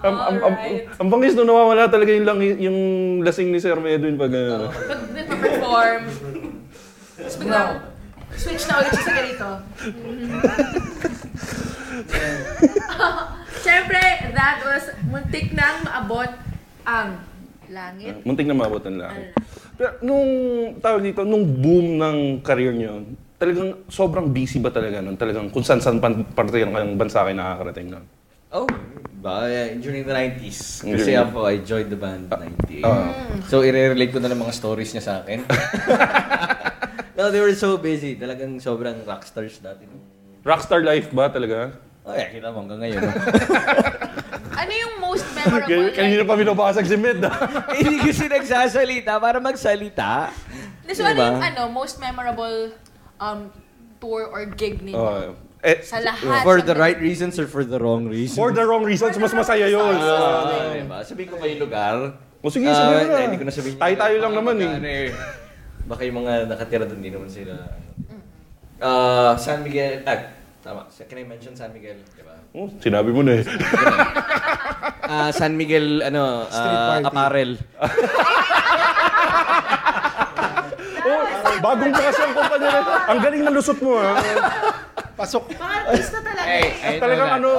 [SPEAKER 3] ang, ang, ang, ang bangis nung nawawala talaga yung, lang, yung lasing ni Sir Edwin pag ano.
[SPEAKER 1] Pag nagpa-perform, tapos biglang switch na ulit siya sa ganito. Siyempre, that was muntik nang maabot ang langit.
[SPEAKER 3] Muntik na maabot ang langit. Pero nung, tawag dito, nung boom ng career niyo, talagang sobrang busy ba talaga nun? Talagang kung saan saan pan- parte ng bansa kayo nakakarating nun?
[SPEAKER 2] Oh, ba, yeah, during the 90s. Kasi
[SPEAKER 3] During-
[SPEAKER 2] ako, I joined the band 98.
[SPEAKER 3] Ah.
[SPEAKER 2] so, i-relate ko na ng mga stories niya sa akin. no, they were so busy. Talagang sobrang rockstars dati. nung-
[SPEAKER 3] Rockstar life ba talaga?
[SPEAKER 2] Oh, yeah, kita mo hanggang ngayon. no?
[SPEAKER 1] Ano yung most memorable?
[SPEAKER 3] Kaya- Kanina pa binabasag si Med. ah.
[SPEAKER 2] Hindi kasi nagsasalita para magsalita.
[SPEAKER 1] So, ano
[SPEAKER 2] Diba?
[SPEAKER 1] yung ano, most memorable um, tour or gig ninyo?
[SPEAKER 3] Oh, eh,
[SPEAKER 1] sa lahat.
[SPEAKER 2] For the right reasons or for the wrong reasons?
[SPEAKER 3] for the wrong reasons, mas masaya yun.
[SPEAKER 2] Ah, diba? Sabihin ko ba yung lugar?
[SPEAKER 3] O sige,
[SPEAKER 2] Ah,
[SPEAKER 3] sabihin mo na.
[SPEAKER 2] Hindi ko na sabihin. yung
[SPEAKER 3] Tayo-tayo
[SPEAKER 2] lugar.
[SPEAKER 3] lang naman eh.
[SPEAKER 2] Ano Baka yung mga nakatira doon, hindi naman sila. Ah, San Miguel, ah, tama. Can I mention San Miguel? Diba?
[SPEAKER 3] Oh, sinabi mo na eh.
[SPEAKER 2] Ah, San Miguel, ano,
[SPEAKER 5] Street
[SPEAKER 2] ah,
[SPEAKER 5] party.
[SPEAKER 2] apparel.
[SPEAKER 3] oh, bagong pa kasi ang kumpanya na. Ang galing ng lusot mo ha.
[SPEAKER 5] Pasok.
[SPEAKER 1] Mga artista talaga.
[SPEAKER 6] Hey,
[SPEAKER 1] eh.
[SPEAKER 6] I know
[SPEAKER 3] Talagang
[SPEAKER 6] that.
[SPEAKER 3] ano,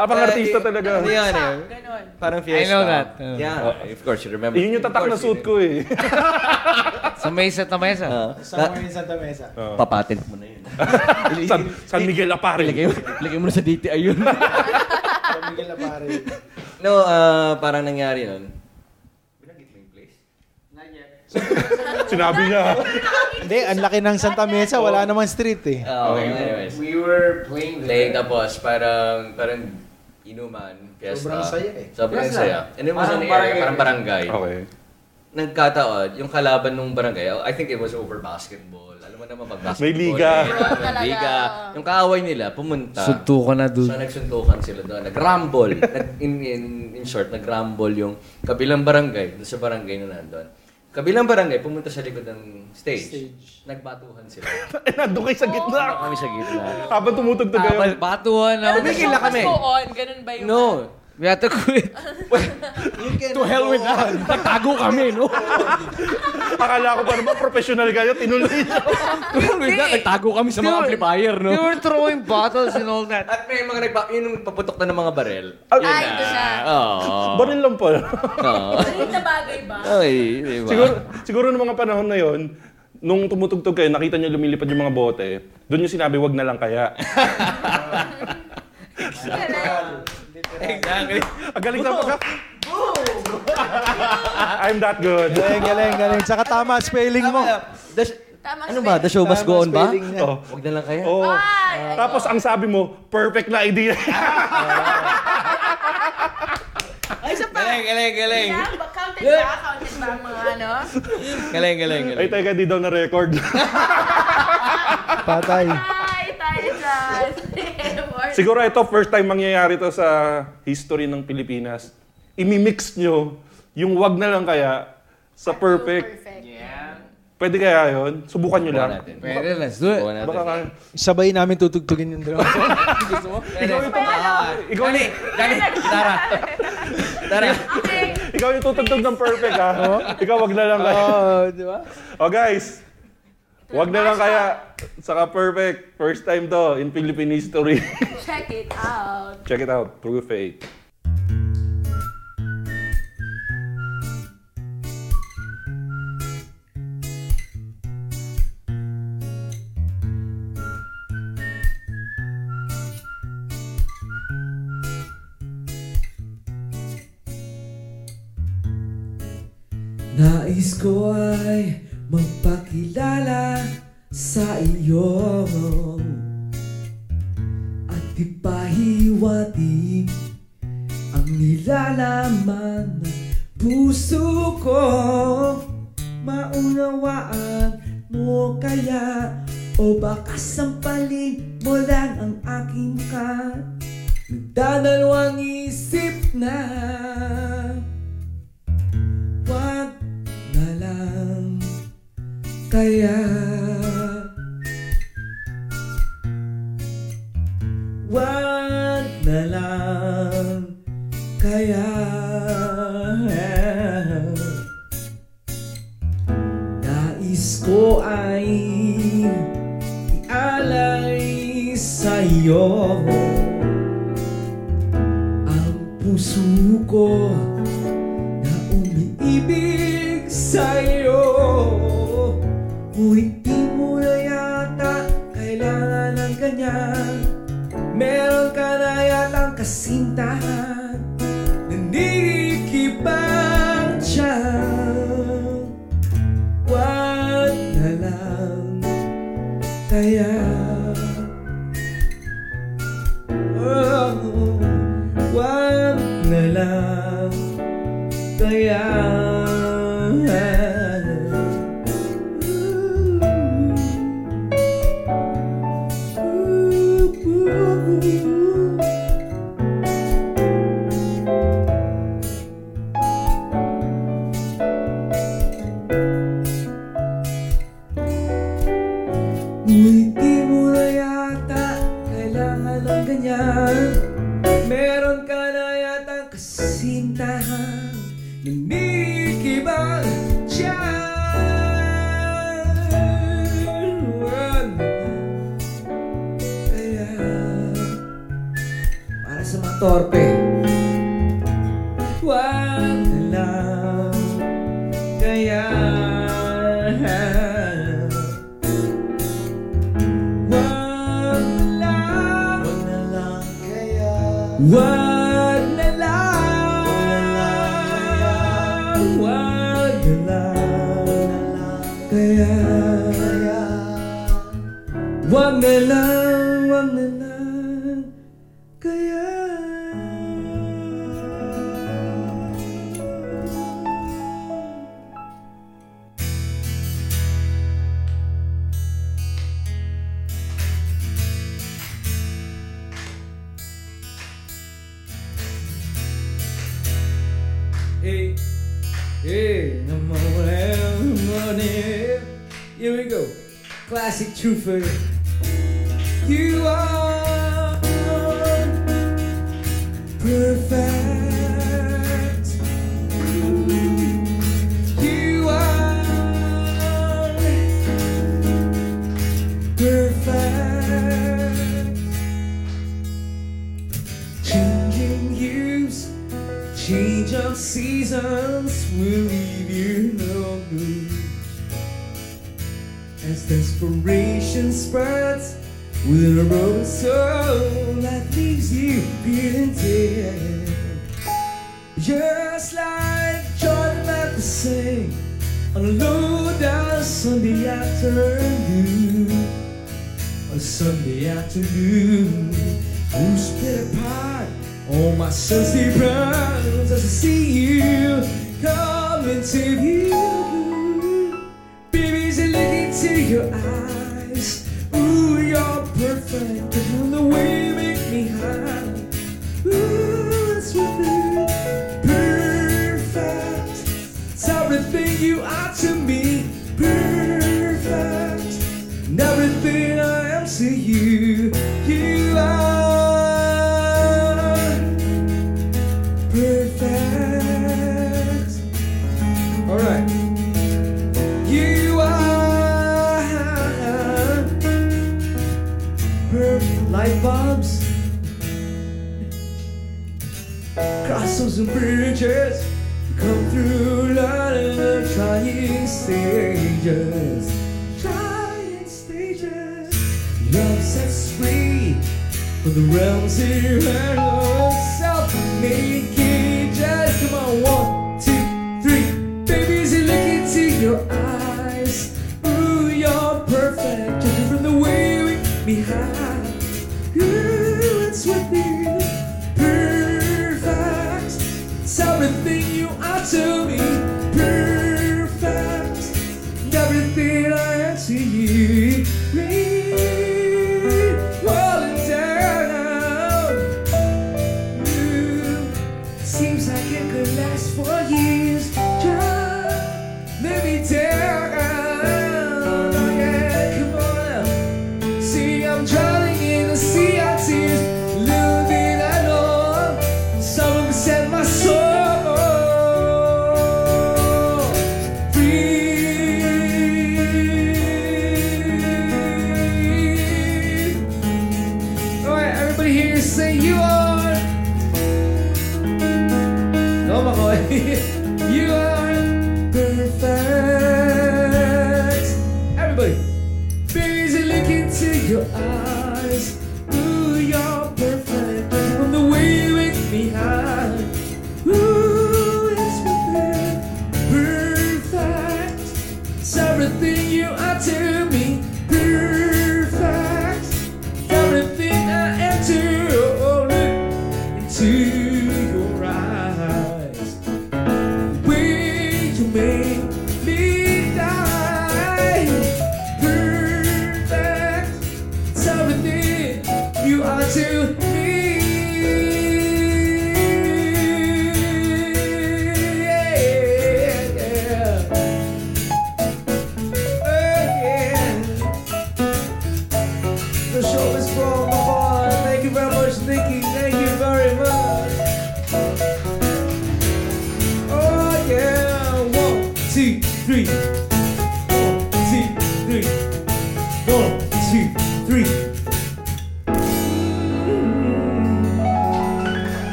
[SPEAKER 3] ah, pang artista talaga.
[SPEAKER 2] Ano yan eh?
[SPEAKER 1] Ganon.
[SPEAKER 2] Parang fiesta.
[SPEAKER 6] I know that. Uh.
[SPEAKER 2] Yeah, of course, you remember.
[SPEAKER 3] Yun yung tatak na suit ko eh.
[SPEAKER 6] Sa mesa at mesa.
[SPEAKER 2] Ah,
[SPEAKER 5] Somewhere in Santa Mesa.
[SPEAKER 2] papatent mo na yun.
[SPEAKER 3] San, San Miguel Apare.
[SPEAKER 2] Lagay mo, lagay mo na sa DTI yun.
[SPEAKER 5] San Miguel Apare.
[SPEAKER 2] no, ah, parang nangyari nun. Binanggit mo yung place?
[SPEAKER 3] Sinabi niya.
[SPEAKER 5] Hindi, ang laki ng Santa Mesa. Wala namang street eh.
[SPEAKER 2] Ah, okay, anyways.
[SPEAKER 6] We were playing
[SPEAKER 2] Playing tapos parang, parang inuman, fiesta.
[SPEAKER 5] Sobrang saya eh.
[SPEAKER 2] Sobrang
[SPEAKER 6] Fiesta.
[SPEAKER 2] saya. And it was
[SPEAKER 6] Parang
[SPEAKER 2] an area,
[SPEAKER 6] barangay.
[SPEAKER 2] parang barangay.
[SPEAKER 3] Okay.
[SPEAKER 2] Nagkataon, yung kalaban nung barangay, I think it was over basketball. Alam mo naman pag basketball.
[SPEAKER 3] May liga.
[SPEAKER 2] eh, May liga. Yung kaaway nila, pumunta.
[SPEAKER 6] Suntukan na
[SPEAKER 2] So
[SPEAKER 6] doon.
[SPEAKER 2] nagsuntukan sila doon. Nag-rumble. Nag, in, in, in short, nag-rumble yung kabilang barangay, doon sa barangay na nandun. Kabilang barangay, pumunta sa likod ng stage.
[SPEAKER 5] Stage.
[SPEAKER 2] Nagbatuhan sila.
[SPEAKER 3] Eh, nandun kayo sa
[SPEAKER 2] Nandun
[SPEAKER 3] gitna.
[SPEAKER 2] kami sa gitna.
[SPEAKER 3] Habang tumutugtog kayo.
[SPEAKER 6] Ah, batuhan na.
[SPEAKER 2] Tumigil na kami.
[SPEAKER 1] Go on, ganun ba yung...
[SPEAKER 2] No.
[SPEAKER 6] We had to quit.
[SPEAKER 2] To hell with that. Nagtago kami, no?
[SPEAKER 3] Akala ko pa naman professional kayo, tinuloy niyo.
[SPEAKER 2] To hell with that. Nagtago kami sa mga amplifier, no?
[SPEAKER 6] We were throwing bottles and all that.
[SPEAKER 2] At may mga nagpa, yun yung paputok na ng mga barel.
[SPEAKER 1] Ay, ito na.
[SPEAKER 2] Oo.
[SPEAKER 3] Baril lang pala.
[SPEAKER 2] Oo.
[SPEAKER 1] Maliit na bagay ba?
[SPEAKER 2] Ay, di ba?
[SPEAKER 3] siguro, siguro nung mga panahon na yon, nung tumutugtog kayo, nakita niyo lumilipad yung mga bote, doon yung sinabi, wag na lang kaya.
[SPEAKER 2] Exactly.
[SPEAKER 3] Ang galing sa pagka... I'm that good.
[SPEAKER 5] Galing, galing, galing. Saka tama spelling mo.
[SPEAKER 2] The sh-
[SPEAKER 1] Tama
[SPEAKER 2] ano ba? The show must go on ba?
[SPEAKER 5] spelling niya.
[SPEAKER 3] Oh.
[SPEAKER 2] Huwag na lang kaya.
[SPEAKER 3] Oh.
[SPEAKER 1] Ay, ay,
[SPEAKER 3] Tapos ang sabi mo, perfect na idea.
[SPEAKER 1] Isa pa.
[SPEAKER 2] Galing, galing, galing.
[SPEAKER 1] Yeah, counted ba? Counted ba ang mga ano?
[SPEAKER 2] Galing, galing,
[SPEAKER 3] Ay,
[SPEAKER 2] galing.
[SPEAKER 3] teka, di daw na record.
[SPEAKER 5] Patay.
[SPEAKER 1] Ay, tayo dyan.
[SPEAKER 3] Siguro ito, first time mangyayari to sa history ng Pilipinas. Imimix nyo yung wag na lang kaya sa perfect.
[SPEAKER 1] Perfect.
[SPEAKER 3] Pwede kaya yon? Subukan nyo lang.
[SPEAKER 2] natin.
[SPEAKER 6] Pwede, let's do it.
[SPEAKER 2] Natin.
[SPEAKER 3] Baka kaya.
[SPEAKER 5] Sabay namin tutugtugin yung drum.
[SPEAKER 2] Ikaw yung
[SPEAKER 3] Ikaw,
[SPEAKER 2] Dali, dali, Tara. Tara.
[SPEAKER 1] Okay.
[SPEAKER 3] ikaw yung tutugtog ng perfect ha. Ikaw wag na lang kaya.
[SPEAKER 5] Oo, di ba?
[SPEAKER 3] Oh guys, wag na lang kaya. Saka perfect. First time to in Philippine history.
[SPEAKER 1] Check it out.
[SPEAKER 3] Check it out. True Faith.
[SPEAKER 4] Nais ko ay magpakilala sa iyo to sing on a low down Sunday afternoon. A Sunday afternoon, who's played a part on my Sunday burns as I see you coming to view? Baby's looking to your eyes. strangers come through learning of trying stages. Trying stages. Love sets free from the realms here and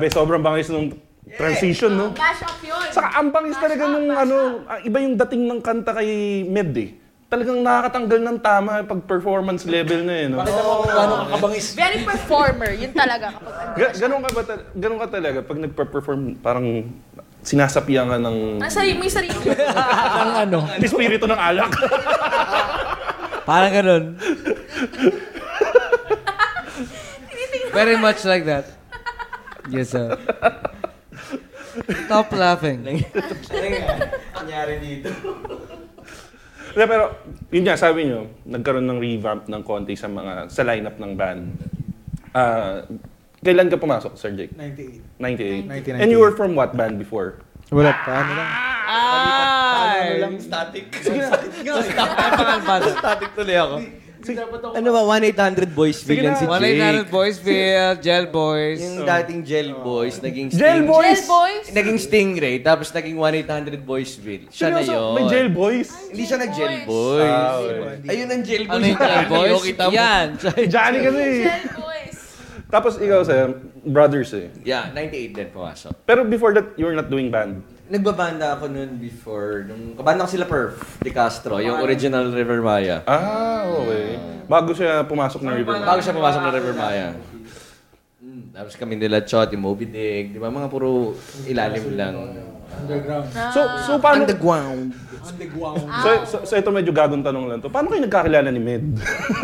[SPEAKER 3] Grabe, sobrang bangis nung transition, no?
[SPEAKER 1] Mash up yun.
[SPEAKER 3] Saka ang bangis talaga nung ano, ah, iba yung dating ng kanta kay Med eh. Talagang nakakatanggal ng tama pag performance level na eh, no?
[SPEAKER 1] Very performer. Yun talaga kapag ano.
[SPEAKER 3] Ga- ganun ka ba tal- ganun ka talaga pag nagpe-perform parang sinasapian ka ng
[SPEAKER 1] Ang sarili, may sarili.
[SPEAKER 4] Ang ano?
[SPEAKER 3] espiritu ng alak.
[SPEAKER 4] Parang ganun. Very much like that. Yes, sir. Stop laughing.
[SPEAKER 3] Hindi, pero yun nga, sabi nyo, nagkaroon ng revamp ng konti sa mga sa lineup ng band. Ah, kailan ka pumasok, Sir Jake?
[SPEAKER 5] 98.
[SPEAKER 3] 98. And you were from what band before?
[SPEAKER 5] Wala pa, ano lang.
[SPEAKER 4] Ay!
[SPEAKER 2] lang static.
[SPEAKER 4] Static tuloy ako.
[SPEAKER 2] Ano ba, 1-800 Boys
[SPEAKER 3] Sige
[SPEAKER 2] Villain
[SPEAKER 3] na.
[SPEAKER 2] si Jake.
[SPEAKER 4] 1-800 Boys, Bill, Gel Boys.
[SPEAKER 2] Yung dating Gel Boys, naging Sting.
[SPEAKER 3] Gel Boys!
[SPEAKER 1] Gel boys.
[SPEAKER 2] Naging Stingray, tapos naging 1-800 Boysville. Siya na
[SPEAKER 3] Seryoso?
[SPEAKER 2] yun.
[SPEAKER 3] May jail boys?
[SPEAKER 2] Hindi siya nag-Gel
[SPEAKER 1] Boys.
[SPEAKER 2] Boys.
[SPEAKER 3] Ah.
[SPEAKER 2] Ayun ang Gel Boys.
[SPEAKER 4] Ano yung Gel Boys? Yan.
[SPEAKER 3] Johnny kasi.
[SPEAKER 1] Gel boys.
[SPEAKER 3] Tapos ikaw, sir, brothers eh.
[SPEAKER 2] Yeah, 98 din pumasok.
[SPEAKER 3] Pero before that, you were not doing band.
[SPEAKER 2] Nagbabanda ako noon before, nung kabanda ko sila Perf, De Castro, yung original River Maya.
[SPEAKER 3] Ah, okay. Bago siya pumasok ng River
[SPEAKER 2] Bago siya pumasok ng River Maya. Mm, Tapos kami nila Chot, yung Moby Dick, di ba? Mga puro ilalim lang.
[SPEAKER 3] So, so paano...
[SPEAKER 2] Underground.
[SPEAKER 3] So, so, so ito medyo gagong tanong lang to. Paano kayo nagkakilala ni Med?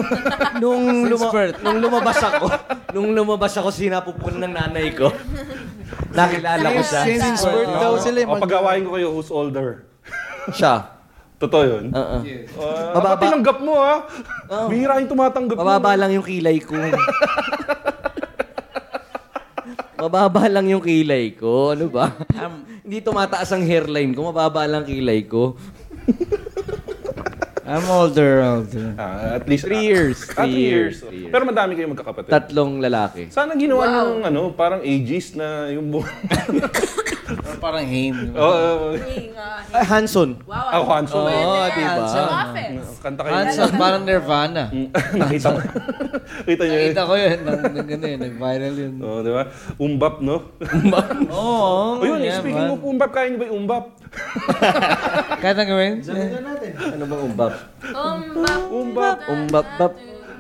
[SPEAKER 2] Nung, luma- nung lumabas ako, nung lumabas ako, sinapupun ng nanay ko. Nakilala ko siya.
[SPEAKER 5] Since birth daw sila eh.
[SPEAKER 3] o pag-awain ko kayo, who's older?
[SPEAKER 2] Siya.
[SPEAKER 3] Totoo yun?
[SPEAKER 2] Oo.
[SPEAKER 3] Uh,
[SPEAKER 2] Mababa-
[SPEAKER 3] tinanggap mo ha? Bihira yung tumatanggap
[SPEAKER 2] Mababa
[SPEAKER 3] mo.
[SPEAKER 2] lang yung kilay ko. mababa lang yung kilay ko. Ano ba? Hindi tumataas ang hairline ko. Mababa lang kilay ko.
[SPEAKER 4] I'm older, older.
[SPEAKER 3] Ah, at least...
[SPEAKER 2] Three years.
[SPEAKER 3] Ah,
[SPEAKER 2] Three
[SPEAKER 3] three
[SPEAKER 2] years.
[SPEAKER 3] years.
[SPEAKER 2] Three years.
[SPEAKER 3] Pero madami kayong magkakapatid.
[SPEAKER 2] Tatlong lalaki.
[SPEAKER 3] Sana ginawa yung ano, parang ages na yung buwan.
[SPEAKER 4] Parang Haim.
[SPEAKER 3] Oo.
[SPEAKER 1] Inga.
[SPEAKER 2] Ah, Hanson.
[SPEAKER 1] Wow.
[SPEAKER 3] Ako, Hanson.
[SPEAKER 2] Oo,
[SPEAKER 1] Pwede.
[SPEAKER 2] diba?
[SPEAKER 1] Sa office.
[SPEAKER 3] Kanta kayo.
[SPEAKER 4] Hanson, parang Nirvana.
[SPEAKER 3] Nakita mo. Kita niyo yun.
[SPEAKER 4] Nakita ko yun. Nag, nag, ano yun, nag-viral yun.
[SPEAKER 3] Oo, di ba? Umbap, no?
[SPEAKER 4] Oo.
[SPEAKER 3] O yun,
[SPEAKER 4] yeah,
[SPEAKER 3] speaking
[SPEAKER 4] man.
[SPEAKER 3] of umbap, kaya niyo ba yung umbap?
[SPEAKER 4] Kahit na gawin?
[SPEAKER 2] Ano bang umbap?
[SPEAKER 1] Umbap.
[SPEAKER 3] Umbap.
[SPEAKER 2] Umbap, bap.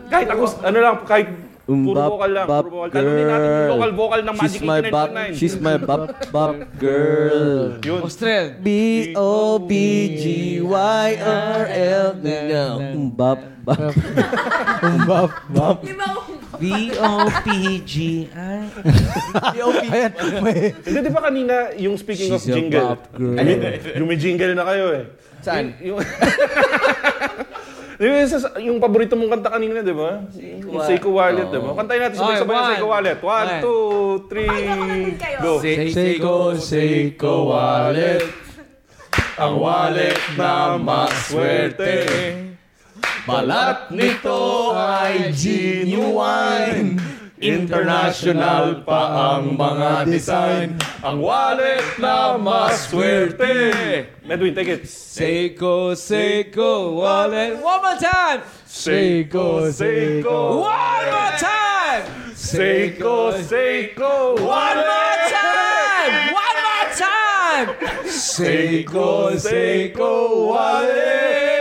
[SPEAKER 3] Kahit ako, ano lang, kahit puro
[SPEAKER 2] Umbap,
[SPEAKER 3] vocal lang,
[SPEAKER 2] bap,
[SPEAKER 3] puro vocal. Talunin natin yung
[SPEAKER 2] girl.
[SPEAKER 3] local vocal ng
[SPEAKER 2] She's
[SPEAKER 3] Magic
[SPEAKER 2] my bap,
[SPEAKER 3] 89.9.
[SPEAKER 2] she's my bap, bap girl.
[SPEAKER 3] Yun.
[SPEAKER 4] Austrel.
[SPEAKER 2] B-O-B-G-Y-R-L. Umbap, bap. Umbap, bap.
[SPEAKER 1] Di ba umbap?
[SPEAKER 4] B-O-P-G-I.
[SPEAKER 5] Ayan, may...
[SPEAKER 3] Hindi, di ba kanina, yung speaking of
[SPEAKER 4] She's a
[SPEAKER 3] jingle,
[SPEAKER 4] girl.
[SPEAKER 3] I mean, yung may jingle na kayo eh.
[SPEAKER 2] Saan?
[SPEAKER 3] Yung, yung, yung, sa- yung paborito mong kanta kanina, di ba? Yung Seiko Wallet, di ba? Kantayin natin
[SPEAKER 4] Okay,
[SPEAKER 3] sabay-sabay yung
[SPEAKER 4] one.
[SPEAKER 3] Seiko Wallet. One,
[SPEAKER 4] One.
[SPEAKER 3] two, three,
[SPEAKER 1] Kapatid kayo.
[SPEAKER 3] go.
[SPEAKER 4] Seiko, Seiko wallet.
[SPEAKER 3] Ang wallet na maswerte. Balat nito ay genuine. International pa ang mga design. Ang wallet na maswerte. Medwin, take it.
[SPEAKER 4] Seiko, Seiko wallet. One more time.
[SPEAKER 3] Seiko, Seiko.
[SPEAKER 4] One more time.
[SPEAKER 3] Seiko, Seiko.
[SPEAKER 4] One more time. One more time. time! Seiko, Seiko wallet!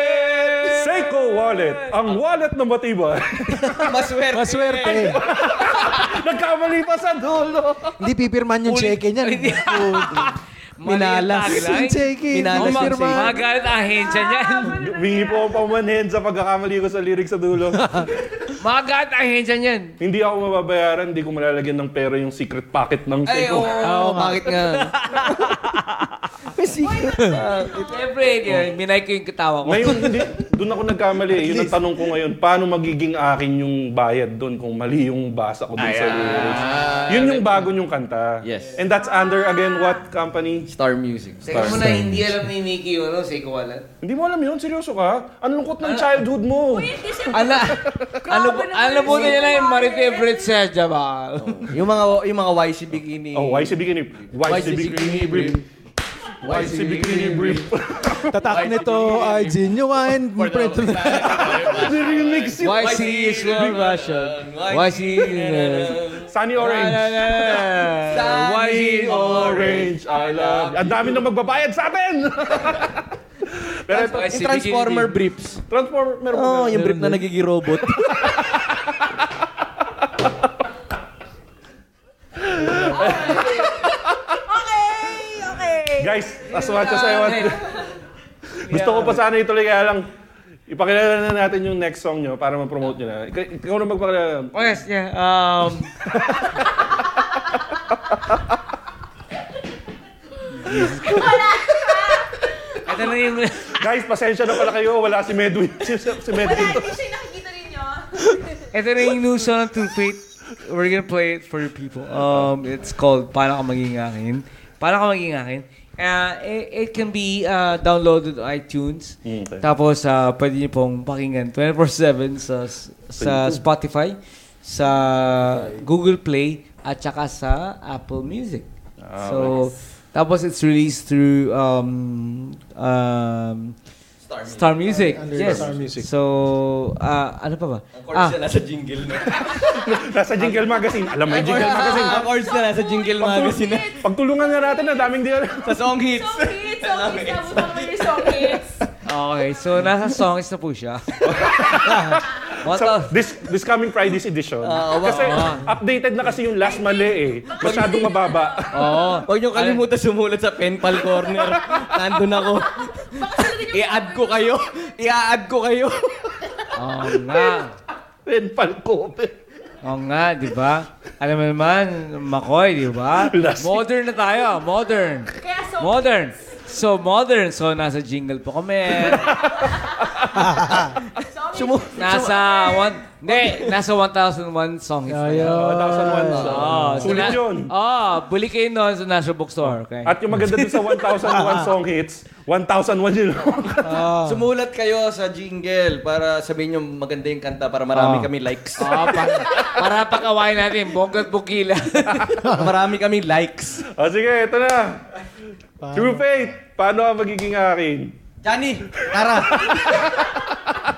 [SPEAKER 3] Wallet, ang wallet na matibay.
[SPEAKER 2] Maswerte.
[SPEAKER 5] Maswerte.
[SPEAKER 3] Nagkamali pa sa dulo.
[SPEAKER 5] Hindi pipirman yung cheque niyan.
[SPEAKER 2] Minalas.
[SPEAKER 5] Yung cheque.
[SPEAKER 2] Minalas yung Seiko.
[SPEAKER 4] mga galit ahensya niyan.
[SPEAKER 3] Wingi po ang pamanhin sa pagkakamali ko sa lyrics sa dulo.
[SPEAKER 4] Mga galit ahensya niyan.
[SPEAKER 3] hindi ako mababayaran, hindi ko malalagyan ng pera yung secret pocket ng
[SPEAKER 2] Ay,
[SPEAKER 3] Seiko.
[SPEAKER 2] oo. bakit nga? May secret.
[SPEAKER 4] Siyempre, yun, minay ko yung katawa ko.
[SPEAKER 3] Ngayon, hindi, doon ako nagkamali. Yun ang tanong ko ngayon, paano magiging akin yung bayad doon kung mali yung basa ko doon sa lyrics? Yun yung bago yung kanta.
[SPEAKER 2] Yes.
[SPEAKER 3] And that's under, again, what company?
[SPEAKER 2] Star Music.
[SPEAKER 4] Teka mo na, hindi alam ni Nikki yun, no? Seiko wallet.
[SPEAKER 3] Hindi mo alam yun? Seryoso ka? Ang lungkot ng childhood mo.
[SPEAKER 4] Ala, ano po, alam mo na yun yung Mari favorite siya, Jabal.
[SPEAKER 2] Yung mga yung mga YC bikini.
[SPEAKER 3] Oh, why si bikini? Why si bikini brief? Why si bikini brief?
[SPEAKER 5] Tatak nito ay genuine. Print
[SPEAKER 3] Remix yun.
[SPEAKER 4] YC is well Russian. YC is...
[SPEAKER 3] Sunny Orange.
[SPEAKER 4] YC
[SPEAKER 3] Orange, I love you. Ang dami na magbabayad sa atin! Pero ito,
[SPEAKER 2] Yung Transformer briefs.
[SPEAKER 3] Transformer, meron?
[SPEAKER 2] Oh, yung brief na nagiging robot.
[SPEAKER 3] Guys, as much as I want Gusto ko pa sana ituloy kaya lang ipakilala na natin yung next song nyo para ma-promote nyo na. Ikaw ikaw na magpakilala.
[SPEAKER 4] Oh yes, yeah. Um, Ito na yung...
[SPEAKER 3] Guys, pasensya na pala kayo. Wala si Medwin. Si, si
[SPEAKER 1] Wala,
[SPEAKER 3] Medwin.
[SPEAKER 1] hindi siya nakikita ninyo.
[SPEAKER 4] Ito na yung new song to Fate. We're gonna play it for you people. Um, it's called Paano Ka Maging Akin. Paano Ka Maging Akin. Uh, it, it can be uh, downloaded on iTunes.
[SPEAKER 3] Okay.
[SPEAKER 4] Tapos, uh, pwede niyo pong pakinggan 24-7 sa, sa Spotify, sa Google Play, at saka sa Apple Music. so, tapos it's released through um, um, Star Music.
[SPEAKER 5] Under
[SPEAKER 4] yes.
[SPEAKER 5] Star Music.
[SPEAKER 4] So, ah, ano pa ba? Ah,
[SPEAKER 2] nasa jingle na.
[SPEAKER 3] Nasa Jingle Magazine. Alam mo yung Jingle Magazine.
[SPEAKER 2] Ang chords na nasa jingle magazine na.
[SPEAKER 3] Pagtulungan nga natin na daming di alam.
[SPEAKER 2] Sa song hits.
[SPEAKER 1] Song hits, song hits. Nabutan yung song hits.
[SPEAKER 4] okay, so nasa songs na po siya. What
[SPEAKER 3] So, this this coming Friday's edition.
[SPEAKER 2] Wa-
[SPEAKER 3] kasi updated na kasi yung last mali eh. Masyadong mababa.
[SPEAKER 4] Oo.
[SPEAKER 2] Huwag niyo kalimutan sumulat sa pen pal corner. Nandun ako. I-add ko kayo. I-add ko kayo.
[SPEAKER 4] Oo nga.
[SPEAKER 3] Pen pal ko.
[SPEAKER 4] Oo nga, di ba? Alam mo naman, McCoy, di ba? Modern na tayo. Modern.
[SPEAKER 1] Kaya so,
[SPEAKER 4] Modern. So, modern. So, nasa jingle po kami.
[SPEAKER 2] Sumu
[SPEAKER 4] Nasa one... Hindi, nasa 1,001 song hits na yun.
[SPEAKER 5] Ayun.
[SPEAKER 3] 1,001 song.
[SPEAKER 4] Oh,
[SPEAKER 3] Sulit yun.
[SPEAKER 4] Oh, buli kayo nun sa National Bookstore. Okay?
[SPEAKER 3] At yung maganda dun sa 1,001 song hits, 1,001 yun.
[SPEAKER 2] Sumulat kayo sa jingle para sabihin niyo maganda yung kanta para marami
[SPEAKER 4] Ah.
[SPEAKER 2] kami likes.
[SPEAKER 4] Oh, pa, para pakawain natin, bonggat bukila.
[SPEAKER 2] marami kami likes.
[SPEAKER 3] o sige, ito na. True Faith, paano ka magiging akin?
[SPEAKER 2] Johnny, tara.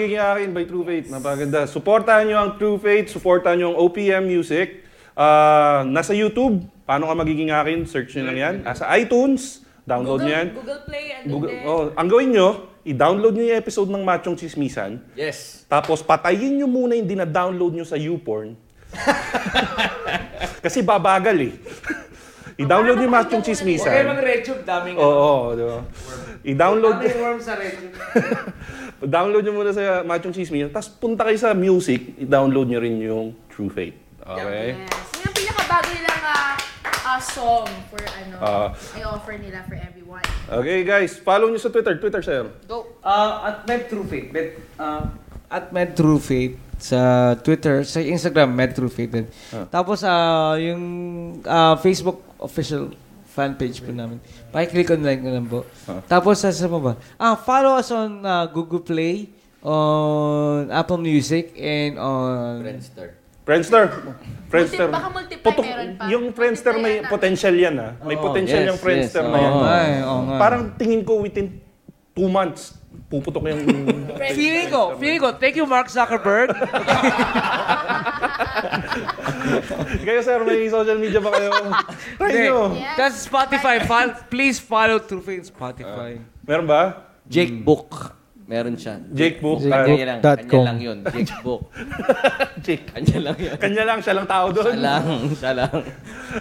[SPEAKER 8] magiging akin
[SPEAKER 3] by True Faith? Napaganda. Supportahan nyo ang True Faith, supportahan nyo ang OPM Music. Ah, nasa YouTube, paano ka magiging akin? Search nyo lang yan. Ah, sa iTunes, download nyo yan.
[SPEAKER 1] Google Play and
[SPEAKER 3] Google,
[SPEAKER 1] then...
[SPEAKER 3] oh, ang gawin nyo, i-download nyo yung episode ng Machong Chismisan.
[SPEAKER 9] Yes.
[SPEAKER 3] Tapos patayin nyo muna yung dina-download nyo sa YouPorn. Kasi babagal eh. I-download yung Machong
[SPEAKER 4] Huwag kayo
[SPEAKER 3] Chismisan.
[SPEAKER 4] mag-RedTube, daming
[SPEAKER 3] Oo, oo, di ba? I-download
[SPEAKER 4] Daming worms sa RedTube.
[SPEAKER 3] download nyo muna sa Machong Chismisan. Tapos punta kayo sa music, i-download nyo rin yung True Faith. Okay?
[SPEAKER 1] Yes. Yung pinakabago nilang ah, ah, song for ano,
[SPEAKER 3] Ah.
[SPEAKER 1] I offer nila for everyone.
[SPEAKER 3] Okay guys, follow nyo sa Twitter. Twitter, sir.
[SPEAKER 1] Go!
[SPEAKER 4] Uh, at Med True Faith. Med, uh, at Med True Faith sa Twitter, sa Instagram, Med True Faith din. Tapos, ah, yung ah, Facebook official fan page po namin. Pakiclick on like na lang po. Tapos, sa sa ba? Ah, follow us on ah, Google Play, on Apple Music, and on...
[SPEAKER 9] Friendster.
[SPEAKER 3] Friendster. Friendster.
[SPEAKER 1] Multi- baka multiply
[SPEAKER 3] Putok-
[SPEAKER 1] meron pa.
[SPEAKER 3] Yung Friendster may potential yan ah. May
[SPEAKER 2] Oo,
[SPEAKER 3] potential
[SPEAKER 2] yes,
[SPEAKER 3] yung Friendster
[SPEAKER 2] yes,
[SPEAKER 3] na yan.
[SPEAKER 4] Eh, oo nga.
[SPEAKER 3] Parang tingin ko within two months, puputok yung...
[SPEAKER 4] Feeling ko, feeling ko, thank you Mark Zuckerberg.
[SPEAKER 3] kayo sir, may social media ba kayo? Try
[SPEAKER 4] Hindi.
[SPEAKER 3] nyo.
[SPEAKER 4] That's Spotify. Fol- please follow True Faith Spotify.
[SPEAKER 3] Meron ba?
[SPEAKER 2] Jake Book.
[SPEAKER 10] Meron siya.
[SPEAKER 3] Jake Book.
[SPEAKER 5] Jake
[SPEAKER 3] ah,
[SPEAKER 5] Book.
[SPEAKER 10] Kanya lang, kanya
[SPEAKER 5] com.
[SPEAKER 10] lang yun. Jake Book.
[SPEAKER 3] Jake.
[SPEAKER 10] Kanya lang yun.
[SPEAKER 3] Kanya lang, siya lang tao doon.
[SPEAKER 10] Siya lang, siya lang.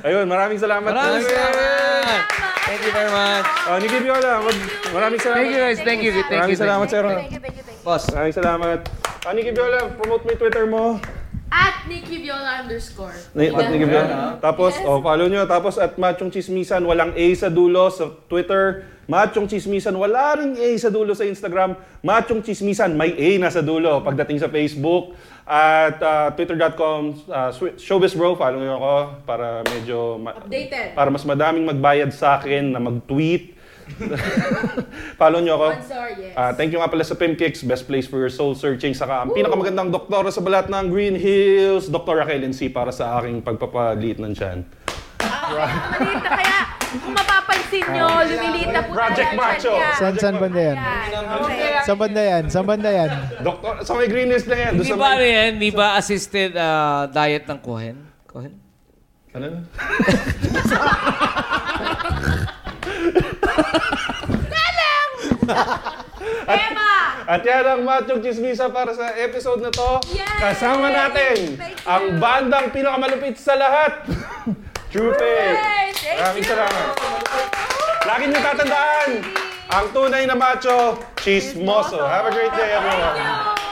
[SPEAKER 3] Ayun, maraming salamat.
[SPEAKER 10] Maraming salamat! Thank you very much.
[SPEAKER 3] Oh, Nikki Viola, mag- maraming salamat.
[SPEAKER 6] Thank you guys. Thank you. Thank you.
[SPEAKER 3] Maraming salamat, sir.
[SPEAKER 1] Thank you, thank you, thank you.
[SPEAKER 10] Boss.
[SPEAKER 3] Maraming salamat. Ah, Nikki Viola, promote mo yung Twitter mo.
[SPEAKER 1] At Nikki Viola underscore.
[SPEAKER 3] Ni- at Nikki Viola. Tapos, oh, follow nyo. Tapos, at Machong Chismisan, walang A sa dulo sa Twitter. Machong Chismisan, wala ring A sa dulo sa Instagram. Machong Chismisan, may A na sa dulo. Pagdating sa Facebook, at ah, twitter.com, uh, showbiz bro, follow nyo ako para medyo... ma-
[SPEAKER 1] Updated.
[SPEAKER 3] Para mas madaming magbayad sa akin na mag-tweet. follow nyo ako.
[SPEAKER 1] Sponsor, yes.
[SPEAKER 3] Ah, thank you nga pala sa Pimkicks, best place for your soul searching. Saka ang pinakamagandang doktora sa balat ng Green Hills, Dr. Raquel NC para sa aking pagpapaliit ng tiyan.
[SPEAKER 1] Na kaya, kung mapapansin nyo, lumiliit na po
[SPEAKER 3] Project
[SPEAKER 1] talaga
[SPEAKER 3] Macho.
[SPEAKER 1] siya.
[SPEAKER 5] Saan, saan banda yan?
[SPEAKER 1] Okay.
[SPEAKER 5] Saan banda yan? Saan banda yan?
[SPEAKER 3] Doktor, sa may Green Hills lang yan. Doon
[SPEAKER 6] Hindi
[SPEAKER 3] sa
[SPEAKER 6] ba ano
[SPEAKER 3] may...
[SPEAKER 6] yan? Hindi ba assisted ah, diet ng Cohen? Cohen?
[SPEAKER 3] Ano?
[SPEAKER 1] Emma!
[SPEAKER 3] At yan ang Machong Chismisa para sa episode na to.
[SPEAKER 1] Yay!
[SPEAKER 3] Kasama natin
[SPEAKER 1] Thank you.
[SPEAKER 3] ang bandang pinakamalupit sa lahat. Faith.
[SPEAKER 1] Yay! Thank
[SPEAKER 3] Maraming
[SPEAKER 1] you!
[SPEAKER 3] salamat. Lagi niyo tatandaan, ang tunay na macho, chismoso. Have a great day, everyone.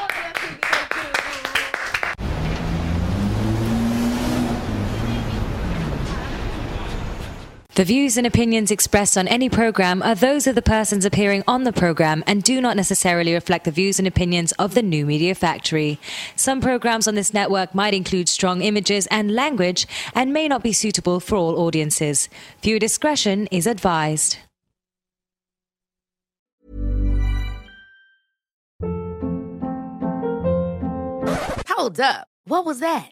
[SPEAKER 11] The views and opinions expressed on any program are those of the persons appearing on the program and do not necessarily reflect the views and opinions of the New Media Factory. Some programs on this network might include strong images and language and may not be suitable for all audiences. Viewer discretion is advised.
[SPEAKER 12] Hold up. What was that?